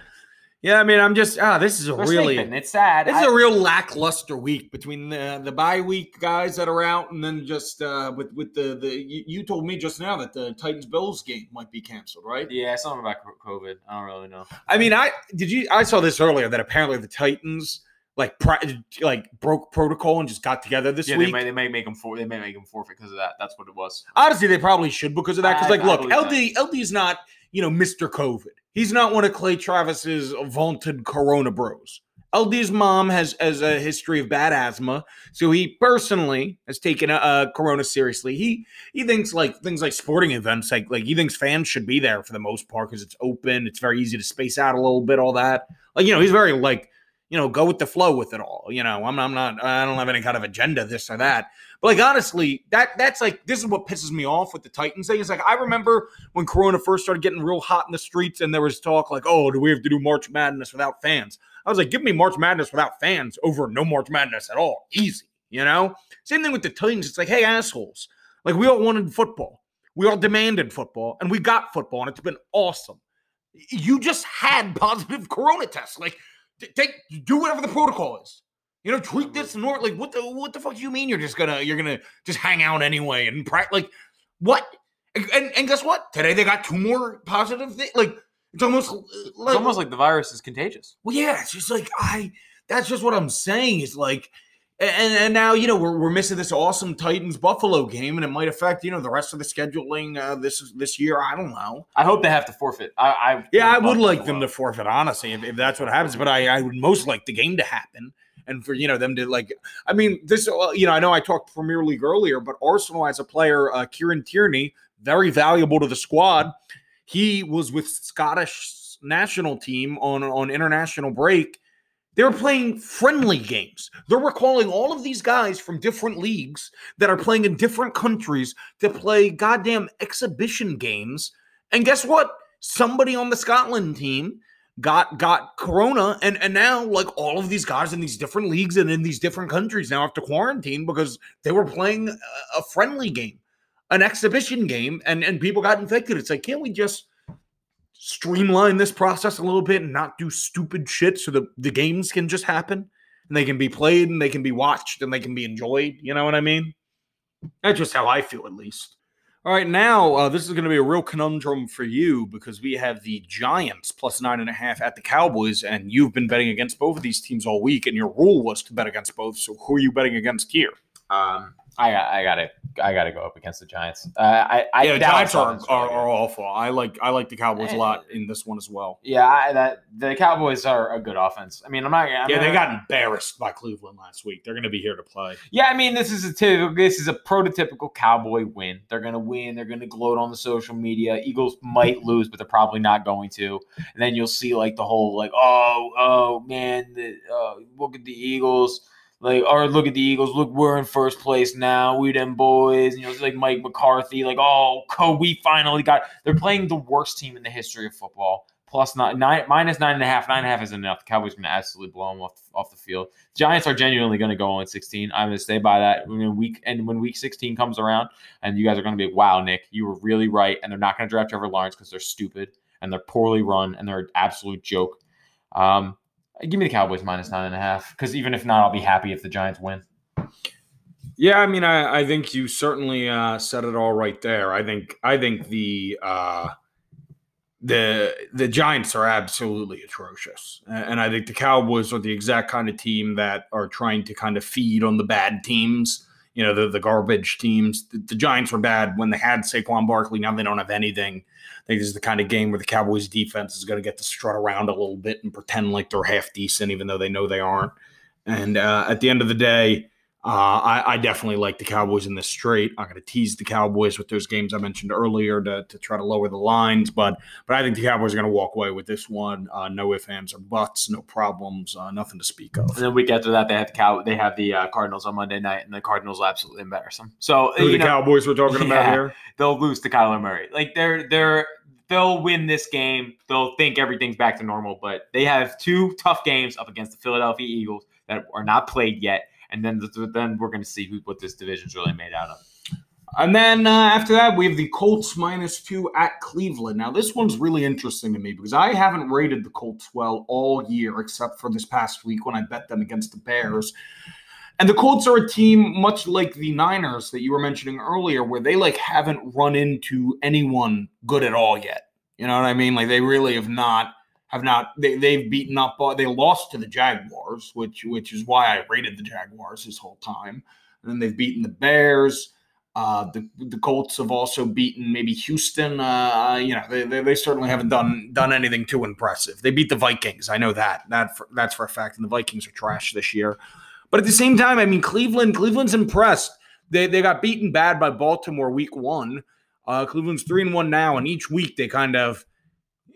Yeah, I mean, I'm just ah, this is a They're really bitten. It's sad. This is a real lackluster week between the the bye week guys that are out, and then just uh, with with the the you, you told me just now that the Titans Bills game might be canceled, right? yeah, something about COVID. I don't really know. I mean, I did you I saw this earlier that apparently the Titans like pri- like broke protocol and just got together this yeah, week. they may they may make them for they may make them forfeit because of that. That's what it was. Honestly, they probably should because of that. Because like, I look, believe LD LD's not you know Mr. COVID. He's not one of Clay Travis's vaunted Corona bros. LD's mom has has a history of bad asthma, so he personally has taken a, a Corona seriously. He he thinks like things like sporting events, like like he thinks fans should be there for the most part because it's open, it's very easy to space out a little bit, all that. Like you know, he's very like you know go with the flow with it all. You know, I'm I'm not I don't have any kind of agenda this or that. But like honestly, that that's like this is what pisses me off with the Titans thing. It's like I remember when Corona first started getting real hot in the streets, and there was talk like, "Oh, do we have to do March Madness without fans?" I was like, "Give me March Madness without fans over no March Madness at all, easy." You know. Same thing with the Titans. It's like, hey, assholes, like we all wanted football, we all demanded football, and we got football, and it's been awesome. You just had positive *laughs* Corona tests. Like, take do whatever the protocol is. You know, treat this nor like what the what the fuck do you mean you're just gonna you're gonna just hang out anyway and pra- like what? And and guess what? Today they got two more positive things. Like it's almost uh, like It's almost like the virus is contagious. well, yeah. It's just like I. That's just what I'm saying. Is like. And, and now you know we're, we're missing this awesome Titans Buffalo game, and it might affect you know the rest of the scheduling uh, this this year. I don't know. I hope they have to forfeit. I, I Yeah, I would like them to forfeit, honestly, if, if that's what happens. But I, I would most like the game to happen, and for you know them to like. I mean, this. uh, You know, I know I talked Premier League earlier, but Arsenal as a player, uh, Kieran Tierney, very valuable to the squad. He was with Scottish national team on on international break. They were playing friendly games. They're recalling all of these guys from different leagues that are playing in different countries to play goddamn exhibition games. And guess what? Somebody on the Scotland team got got corona and and now like all of these guys in these different leagues and in these different countries now have to quarantine because they were playing a friendly game an exhibition game and and people got infected it's like can't we just streamline this process a little bit and not do stupid shit so the the games can just happen and they can be played and they can be watched and they can be enjoyed you know what i mean that's just how i feel at least all right, now uh, this is going to be a real conundrum for you because we have the Giants plus nine and a half at the Cowboys, and you've been betting against both of these teams all week, and your rule was to bet against both. So who are you betting against here? Um, I got, I got to, I got to go up against the Giants. Uh, I, I yeah, the Giants are, are, are awful. I like I like the Cowboys a lot in this one as well. Yeah, I, that the Cowboys are a good offense. I mean, I'm not. I'm yeah, they got embarrassed by Cleveland last week. They're going to be here to play. Yeah, I mean, this is a typical, this is a prototypical Cowboy win. They're gonna win. They're gonna gloat on the social media. Eagles might lose, but they're probably not going to. And then you'll see like the whole like, oh, oh man, the, uh, look at the Eagles. Like, or look at the Eagles. Look, we're in first place now. We them boys. You know, it's like Mike McCarthy. Like, oh, co, we finally got. They're playing the worst team in the history of football. Plus nine, nine minus nine and a half. Nine and a half isn't enough. The Cowboys are going to absolutely blow them off off the field. Giants are genuinely going to go on 16. I'm going to stay by that. When week and when week 16 comes around, and you guys are going to be, wow, Nick, you were really right. And they're not going to draft Trevor Lawrence because they're stupid and they're poorly run and they're an absolute joke. Um, give me the Cowboys minus nine and a half because even if not, I'll be happy if the Giants win. Yeah, I mean, I, I think you certainly uh, said it all right there. I think I think the uh, the the Giants are absolutely atrocious, and I think the Cowboys are the exact kind of team that are trying to kind of feed on the bad teams. You know the the garbage teams. The, the Giants were bad when they had Saquon Barkley. Now they don't have anything. I think this is the kind of game where the Cowboys defense is going to get to strut around a little bit and pretend like they're half decent, even though they know they aren't. And uh, at the end of the day, uh, I, I, definitely like the Cowboys in this straight. I'm going to tease the Cowboys with those games I mentioned earlier to, to try to lower the lines, but but I think the Cowboys are going to walk away with this one. Uh, no ifs, ands, or buts, no problems, uh, nothing to speak of. And then week after that, they have the Cow. They have the uh, Cardinals on Monday night, and the Cardinals absolutely embarrass them. So Who the know, Cowboys we're talking *laughs* yeah, about here? They'll lose to Kyler Murray. Like they're they're they'll win this game. They'll think everything's back to normal, but they have two tough games up against the Philadelphia Eagles that are not played yet and then the, then we're going to see who, what this division's really made out of. And then uh, after that, we have the Colts minus two at Cleveland. Now, this one's really interesting to me because I haven't rated the Colts well all year, except for this past week when I bet them against the Bears. And the Colts are a team much like the Niners that you were mentioning earlier, where they like haven't run into anyone good at all yet. You know what I mean? Like they really have not have not they, they've beaten up uh, they lost to the Jaguars, which which is why I rated the Jaguars this whole time. And then they've beaten the Bears. Uh, the the Colts have also beaten maybe Houston. Uh, you know, they, they, they, certainly haven't done done anything too impressive. They beat the Vikings. I know that that for, that's for a fact. And the Vikings are trash this year. But at the same time, I mean, Cleveland Cleveland's impressed. They they got beaten bad by Baltimore week one. Uh, Cleveland's three and one now, and each week they kind of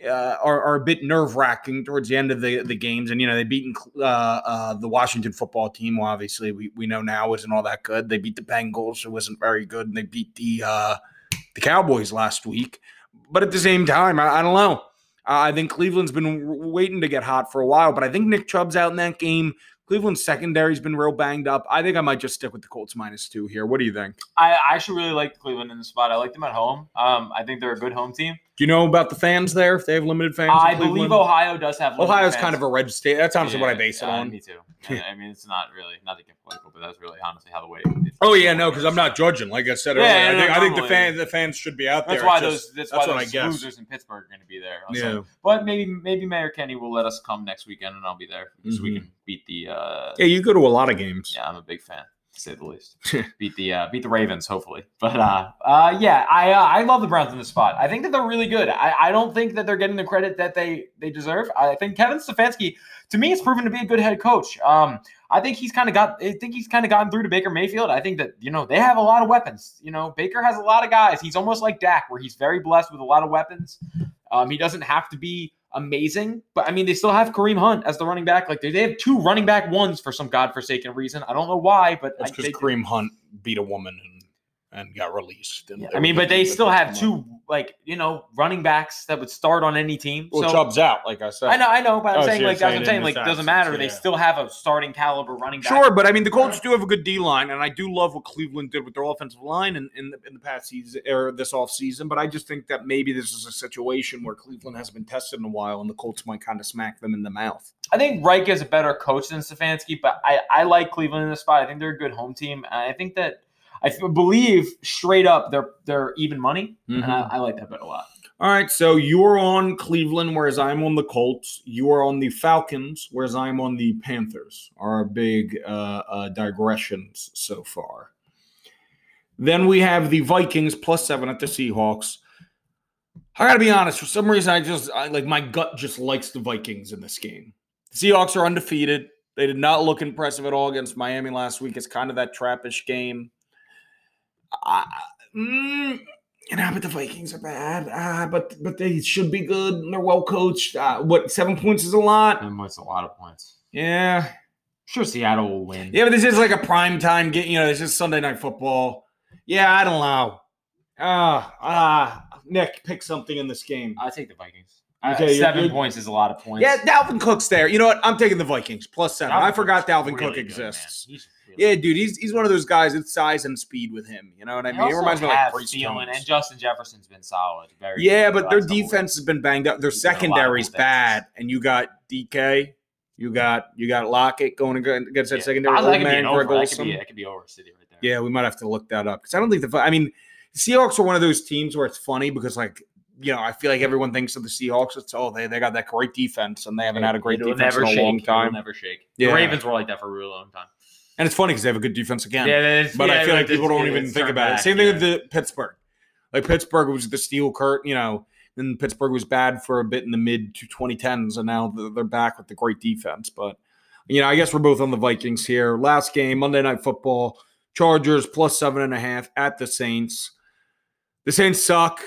uh, are, are a bit nerve wracking towards the end of the, the games. And, you know, they beaten uh, uh, the Washington football team, obviously, we, we know now isn't all that good. They beat the Bengals, who wasn't very good. And they beat the, uh, the Cowboys last week. But at the same time, I, I don't know. I think Cleveland's been waiting to get hot for a while, but I think Nick Chubb's out in that game. Cleveland's secondary's been real banged up. I think I might just stick with the Colts minus two here. What do you think? I, I actually really like Cleveland in the spot. I like them at home. Um, I think they're a good home team. Do you know about the fans there? If they have limited fans, I believe Ohio does have. Ohio's fans. kind of a red state. That's honestly yeah, what I base it on. Me too. I mean, it's not really not to get political, but that's really honestly how the way. Oh yeah, no, because I'm not judging. Like I said yeah, earlier, yeah, I think, no, I think the fans the fans should be out there. That's why those. That's, that's why those losers in Pittsburgh are going to be there. Also. Yeah. But maybe maybe Mayor Kenney will let us come next weekend, and I'll be there so mm-hmm. we can beat the. Uh, yeah, you go to a lot of games. Yeah, I'm a big fan to say the least. beat the uh, beat the Ravens, hopefully. But uh, uh, yeah, I uh, I love the Browns in the spot. I think that they're really good. I, I don't think that they're getting the credit that they they deserve. I think Kevin Stefanski, to me, has proven to be a good head coach. Um, I think he's kind of got. I think he's kind of gotten through to Baker Mayfield. I think that you know they have a lot of weapons. You know, Baker has a lot of guys. He's almost like Dak, where he's very blessed with a lot of weapons. Um, he doesn't have to be amazing. But I mean, they still have Kareem Hunt as the running back. Like they, they have two running back ones for some godforsaken reason. I don't know why, but it's because Kareem Hunt beat a woman and and got released. And yeah, I mean, but they still have two, like you know, running backs that would start on any team. Well, so, Chubb's out, like I said. I know, I know, but I'm oh, saying, so like, saying I'm saying, like, doesn't matter. Yeah. They still have a starting caliber running back. Sure, but I mean, the Colts do have a good D line, and I do love what Cleveland did with their offensive line in, in the, in the past season or this off season. But I just think that maybe this is a situation where Cleveland hasn't been tested in a while, and the Colts might kind of smack them in the mouth. I think Reich is a better coach than Stefanski, but I, I like Cleveland in this spot. I think they're a good home team. I think that I believe straight up they're they're even money, mm-hmm. and I, mm-hmm. I, like that bet a lot. All right, so you're on Cleveland, whereas I'm on the Colts. You are on the Falcons, whereas I'm on the Panthers. Our big uh, uh, digressions so far. Then we have the Vikings plus seven at the Seahawks. I gotta be honest. For some reason, I just I, like my gut just likes the Vikings in this game. The Seahawks are undefeated. They did not look impressive at all against Miami last week. It's kind of that trappish game. Uh, mm, you know, but the Vikings are bad. Uh, but but they should be good. And They're well coached. Uh, what seven points is a lot. Seven points a lot of points. Yeah. Sure, Seattle will win. Yeah, but this is like a prime time game. You know, this is Sunday night football. Yeah, I don't know. Ah, uh, ah, uh, Nick, pick something in this game. I take the Vikings. Okay, uh, 7 you're, points is a lot of points. Yeah, Dalvin Cook's there. You know what? I'm taking the Vikings plus seven. Dalvin I forgot Dalvin really Cook exists. Yeah, dude, he's he's one of those guys. It's size and speed with him. You know what I mean? He reminds me of like Priest Thielen, and Justin Jefferson's been solid. Very yeah, but their defense has been banged up. Their secondary's bad, and you got DK. You got you got Lockett going against that yeah. secondary. Old that man Greg That could, be, that could be over City right there. Yeah, we might have to look that up because I don't think the. I mean, Seahawks are one of those teams where it's funny because like you know, I feel like everyone thinks of the Seahawks. It's oh, they, they got that great defense, and they haven't had a great defense in a shake. long time. never shake. Yeah. The Ravens were like that for a really long time. And it's funny because they have a good defense again. Yeah, but yeah, I feel like people don't even think about it. Same thing yeah. with the Pittsburgh. Like Pittsburgh was the steel curt, you know, then Pittsburgh was bad for a bit in the mid to 2010s, and now they're back with the great defense. But, you know, I guess we're both on the Vikings here. Last game, Monday Night Football, Chargers plus seven and a half at the Saints. The Saints suck.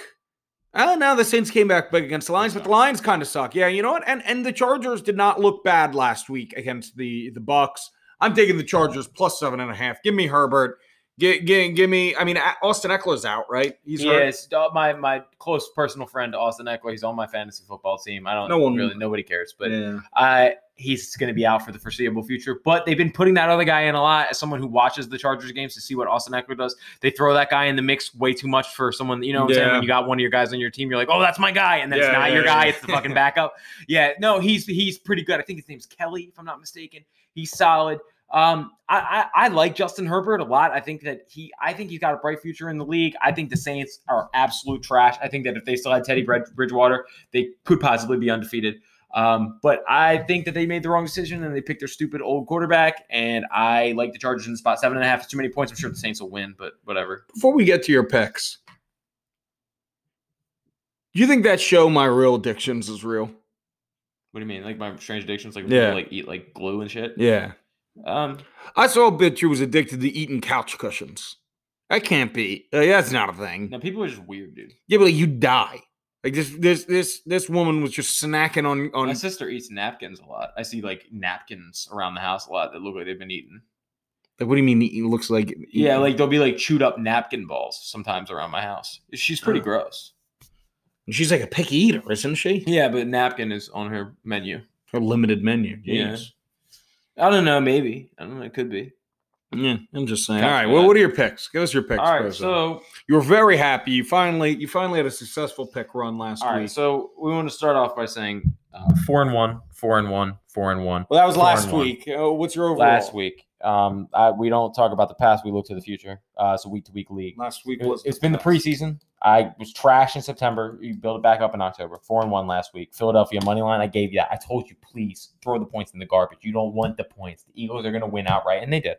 Oh, now the Saints came back big against the Lions, but the Lions kind of suck. Yeah, you know what? And and the Chargers did not look bad last week against the the Bucks. I'm taking the Chargers plus seven and a half. Give me Herbert. Give, give, give me. I mean, Austin Ekeler's out, right? He's hurt. Yes, uh, my my close personal friend Austin Ekeler. He's on my fantasy football team. I don't No one- really nobody cares, but yeah. uh, he's going to be out for the foreseeable future. But they've been putting that other guy in a lot. As someone who watches the Chargers games to see what Austin Ekeler does, they throw that guy in the mix way too much for someone. You know, I'm saying when you got one of your guys on your team, you're like, oh, that's my guy, and then Yeah, it's not yeah, your yeah. guy. It's the fucking backup. *laughs* Yeah, no, he's he's pretty good. I think his name's Kelley, if I'm not mistaken. He's solid. Um, I, I I like Justin Herbert a lot. I think that he I think he's got a bright future in the league. I think the Saints are absolute trash. I think that if they still had Teddy Bridgewater, they could possibly be undefeated. Um, but I think that they made the wrong decision and they picked their stupid old quarterback. And I like the Chargers in the spot. Seven and a half too many points. I'm sure the Saints will win, but whatever. Before we get to your picks, do you think that show My Real Addictions is real? What do you mean? Like my strange addictions, like Yeah. people, like eat like glue and shit. Yeah. Um, I saw a bitch who was addicted to eating couch cushions. That can't be. Uh, that's not a thing. no, people are just weird, dude. Yeah, but like, you die. Like this, this, this, this woman was just snacking on on. My sister eats napkins a lot. I see like napkins around the house a lot that look like they've been eaten. Like, what do you mean? It looks like Yeah, like there'll be like chewed up napkin balls sometimes around my house. She's pretty Oh. gross. She's like a picky eater, isn't she? Yeah, but napkin is on her menu. Her limited menu. Yeah. I don't know. Maybe I don't know. It could be. Yeah, I'm just saying. All right. Well, what are your picks? Give us your picks. All right. President. So you were very happy. You finally, you finally had a successful pick run last all week. right. So we want to start off by saying uh, four and one, four and one, four and one. well, that was last week. Uh, what's your overall? Last week. Um, I, we don't talk about the past. We look to the future. Uh, it's a week to week league. Last week It- was. it's been the preseason. I was trash in September. You build it back up in October. Four and one last week. Philadelphia money line. I gave you that. I told you, please throw the points in the garbage. You don't want the points. The Eagles are going to win outright, and they did.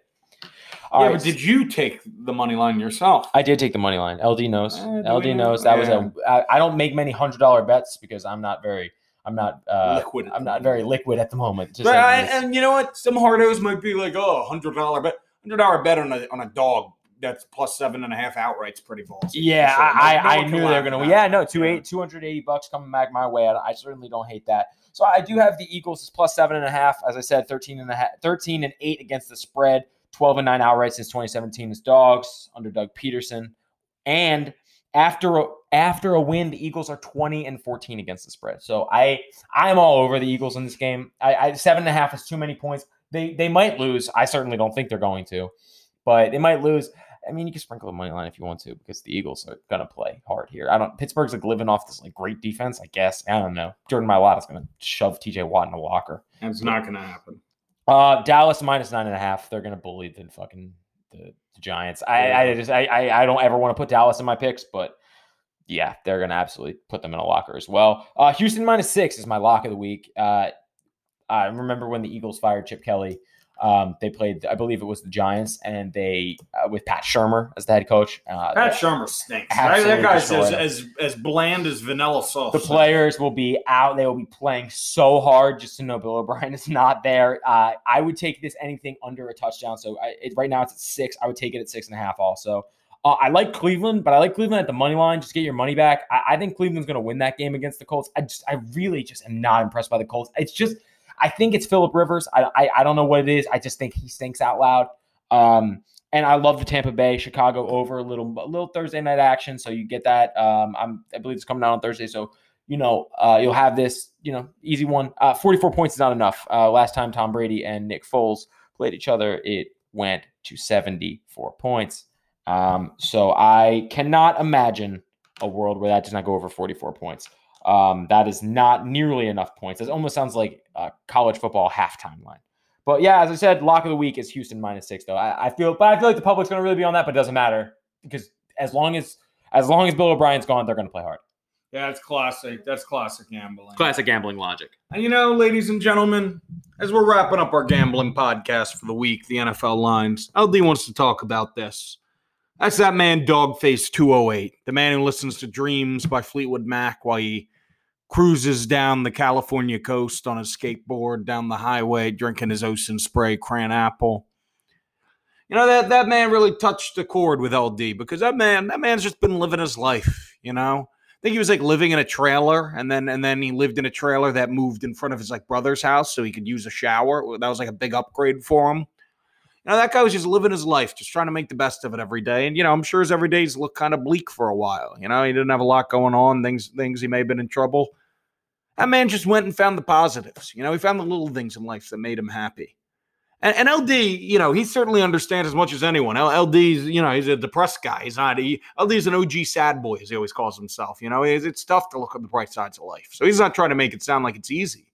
All yeah, right, but did you take the money line yourself? I did take the money line. LD knows. Uh, LD knows that was Yeah. a. I, I don't make many hundred dollar bets because I'm not very. I'm not. Uh, Liquid I'm not very liquid at the moment. I, and you know what? Some hardos might be like, oh, hundred dollar bet, hundred dollar bet on a on a dog that's plus seven and a half outright's pretty ballsy. Yeah, Sure. I, No- I, I knew they were going to Yeah, no, two eight, 280 bucks coming back my way. I, I certainly don't hate that. So I do have the Eagles as plus seven and a half. As I said, 13 and a half, 13 and eight against the spread, 12 and nine outright since 2017 as dogs under Doug Pederson. And after a, after a win, the Eagles are 20 and 14 against the spread. So I I'm all over the Eagles in this game. I, I seven and a half is too many points. They they might lose. I certainly don't think they're going to, but they might lose. I mean, you can sprinkle the money line if you want to, because the Eagles are gonna play hard here. I don't. Pittsburgh's like living off this like great defense, I guess. I don't know. Jordan Mailata's gonna shove T.J. Watt in a locker. That's not going to happen. Uh, Dallas minus nine and a half. They're gonna bully the fucking the, the Giants. I, I just I, I I don't ever want to put Dallas in my picks, but yeah, they're gonna absolutely put them in a locker as well. Uh, Houston minus six is my lock of the week. Uh, I remember when the Eagles fired Chip Kelly. Um, they played, I believe it was the Giants, and they uh, with Pat Shurmur as the head coach. Uh, Pat Shurmur stinks. That, Absolutely that guy's as, as as bland as vanilla sauce. the players will be out. They will be playing so hard just to know Bill O'Brien *laughs* is not there. Uh, I would take this anything under a touchdown. So I, it, right now it's at six. I would take it at six and a half also. Uh, I like Cleveland, but I like Cleveland at the money line. Just get your money back. I, I think Cleveland's going to win that game against the Colts. I just, I really just am not impressed by the Colts. It's just, I think it's Philip Rivers. I, I, I don't know what it is. I just think he stinks out loud. Um, and I love the Tampa Bay Chicago over a little, a little Thursday night action. So you get that. Um, I'm, I believe it's coming out on Thursday. So you know, uh, you'll have this, you know, easy one. Uh, 44 points is not enough. Uh, last time Tom Brady and Nick Foles played each other, it went to 74 points. Um, so I cannot imagine a world where that does not go over 44 points. Um, that is not nearly enough points. It almost sounds like a college football halftime line. But yeah, as I said, lock of the week is Houston minus six, though. I, I feel, but I feel like the public's going to really be on that, but it doesn't matter because as long as as long as Bill O'Brien's gone, they're going to play hard. Yeah, that's classic. That's classic gambling. Classic gambling logic. And you know, ladies and gentlemen, as we're wrapping up our gambling podcast for the week, the NFL lines, LD wants to talk about this. That's that man, Dogface 208, the man who listens to Dreams by Fleetwood Mac while he cruises down the California coast on his skateboard down the highway, drinking his Ocean Spray cran apple. You know that that man really touched a chord with LD because that man that man's just been living his life. You know, I think he was like living in a trailer, and then and then he lived in a trailer that moved in front of his like brother's house so he could use a shower. That was like a big upgrade for him. You know, that guy was just living his life, just trying to make the best of it every day. And you know, I'm sure his every days looked kind of bleak for a while. You know, he didn't have a lot going on. Things things he may have been in trouble. That man just went and found the positives. You know, he found the little things in life that made him happy. And, and LD, you know, he certainly understands as much as anyone. LD's, you know, he's a depressed guy. He's not. He, LD's an OG sad boy, as he always calls himself. You know, it's, it's tough to look at the bright sides of life. So he's not trying to make it sound like it's easy.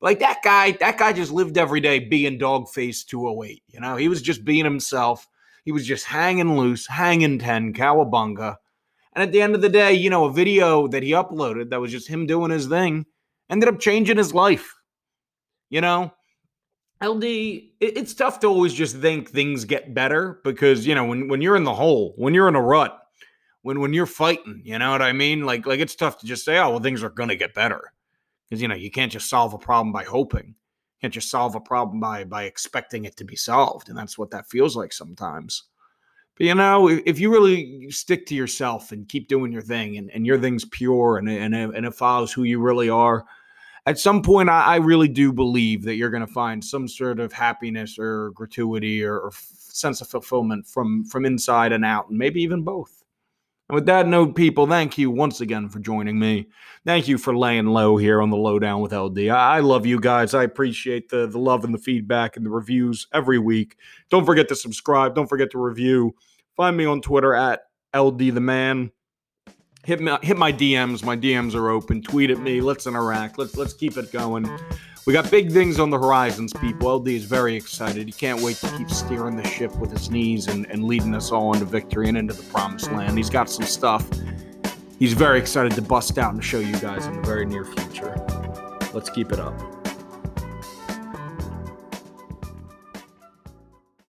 Like that guy, that guy just lived every day being Dogface 208. You know, he was just being himself. He was just hanging loose, hanging 10, cowabunga. And at the end of the day, you know, a video that he uploaded that was just him doing his thing ended up changing his life. You know, LD, it's tough to always just think things get better because, you know, when, when you're in the hole, when you're in a rut, when when you're fighting, you know what I mean? Like like it's tough to just say, oh well, things are gonna get better. Because you know, you can't just solve a problem by hoping. You can't just solve a problem by by expecting it to be solved. And that's what that feels like sometimes. But you know, if you really stick to yourself and keep doing your thing and, and your thing's pure and, and, and it follows who you really are, at some point, I, I really do believe that you're going to find some sort of happiness or gratuity or, or sense of fulfillment from from inside and out, and maybe even both. And with that note, people, thank you once again for joining me. Thank you for laying low here on the lowdown with LD. I, love you guys. I appreciate the the love and the feedback and the reviews every week. Don't forget to subscribe. Don't forget to review. Find me on Twitter at LD the Man. Hit my hit my DMs. My DMs are open. Tweet at me. Let's interact. Let's let's keep it going. We got big things on the horizons, people. LD is very excited. He can't wait to keep steering the ship with his knees and, and leading us all into victory and into the promised land. He's got some stuff. He's very excited to bust out and show you guys in the very near future. Let's keep it up.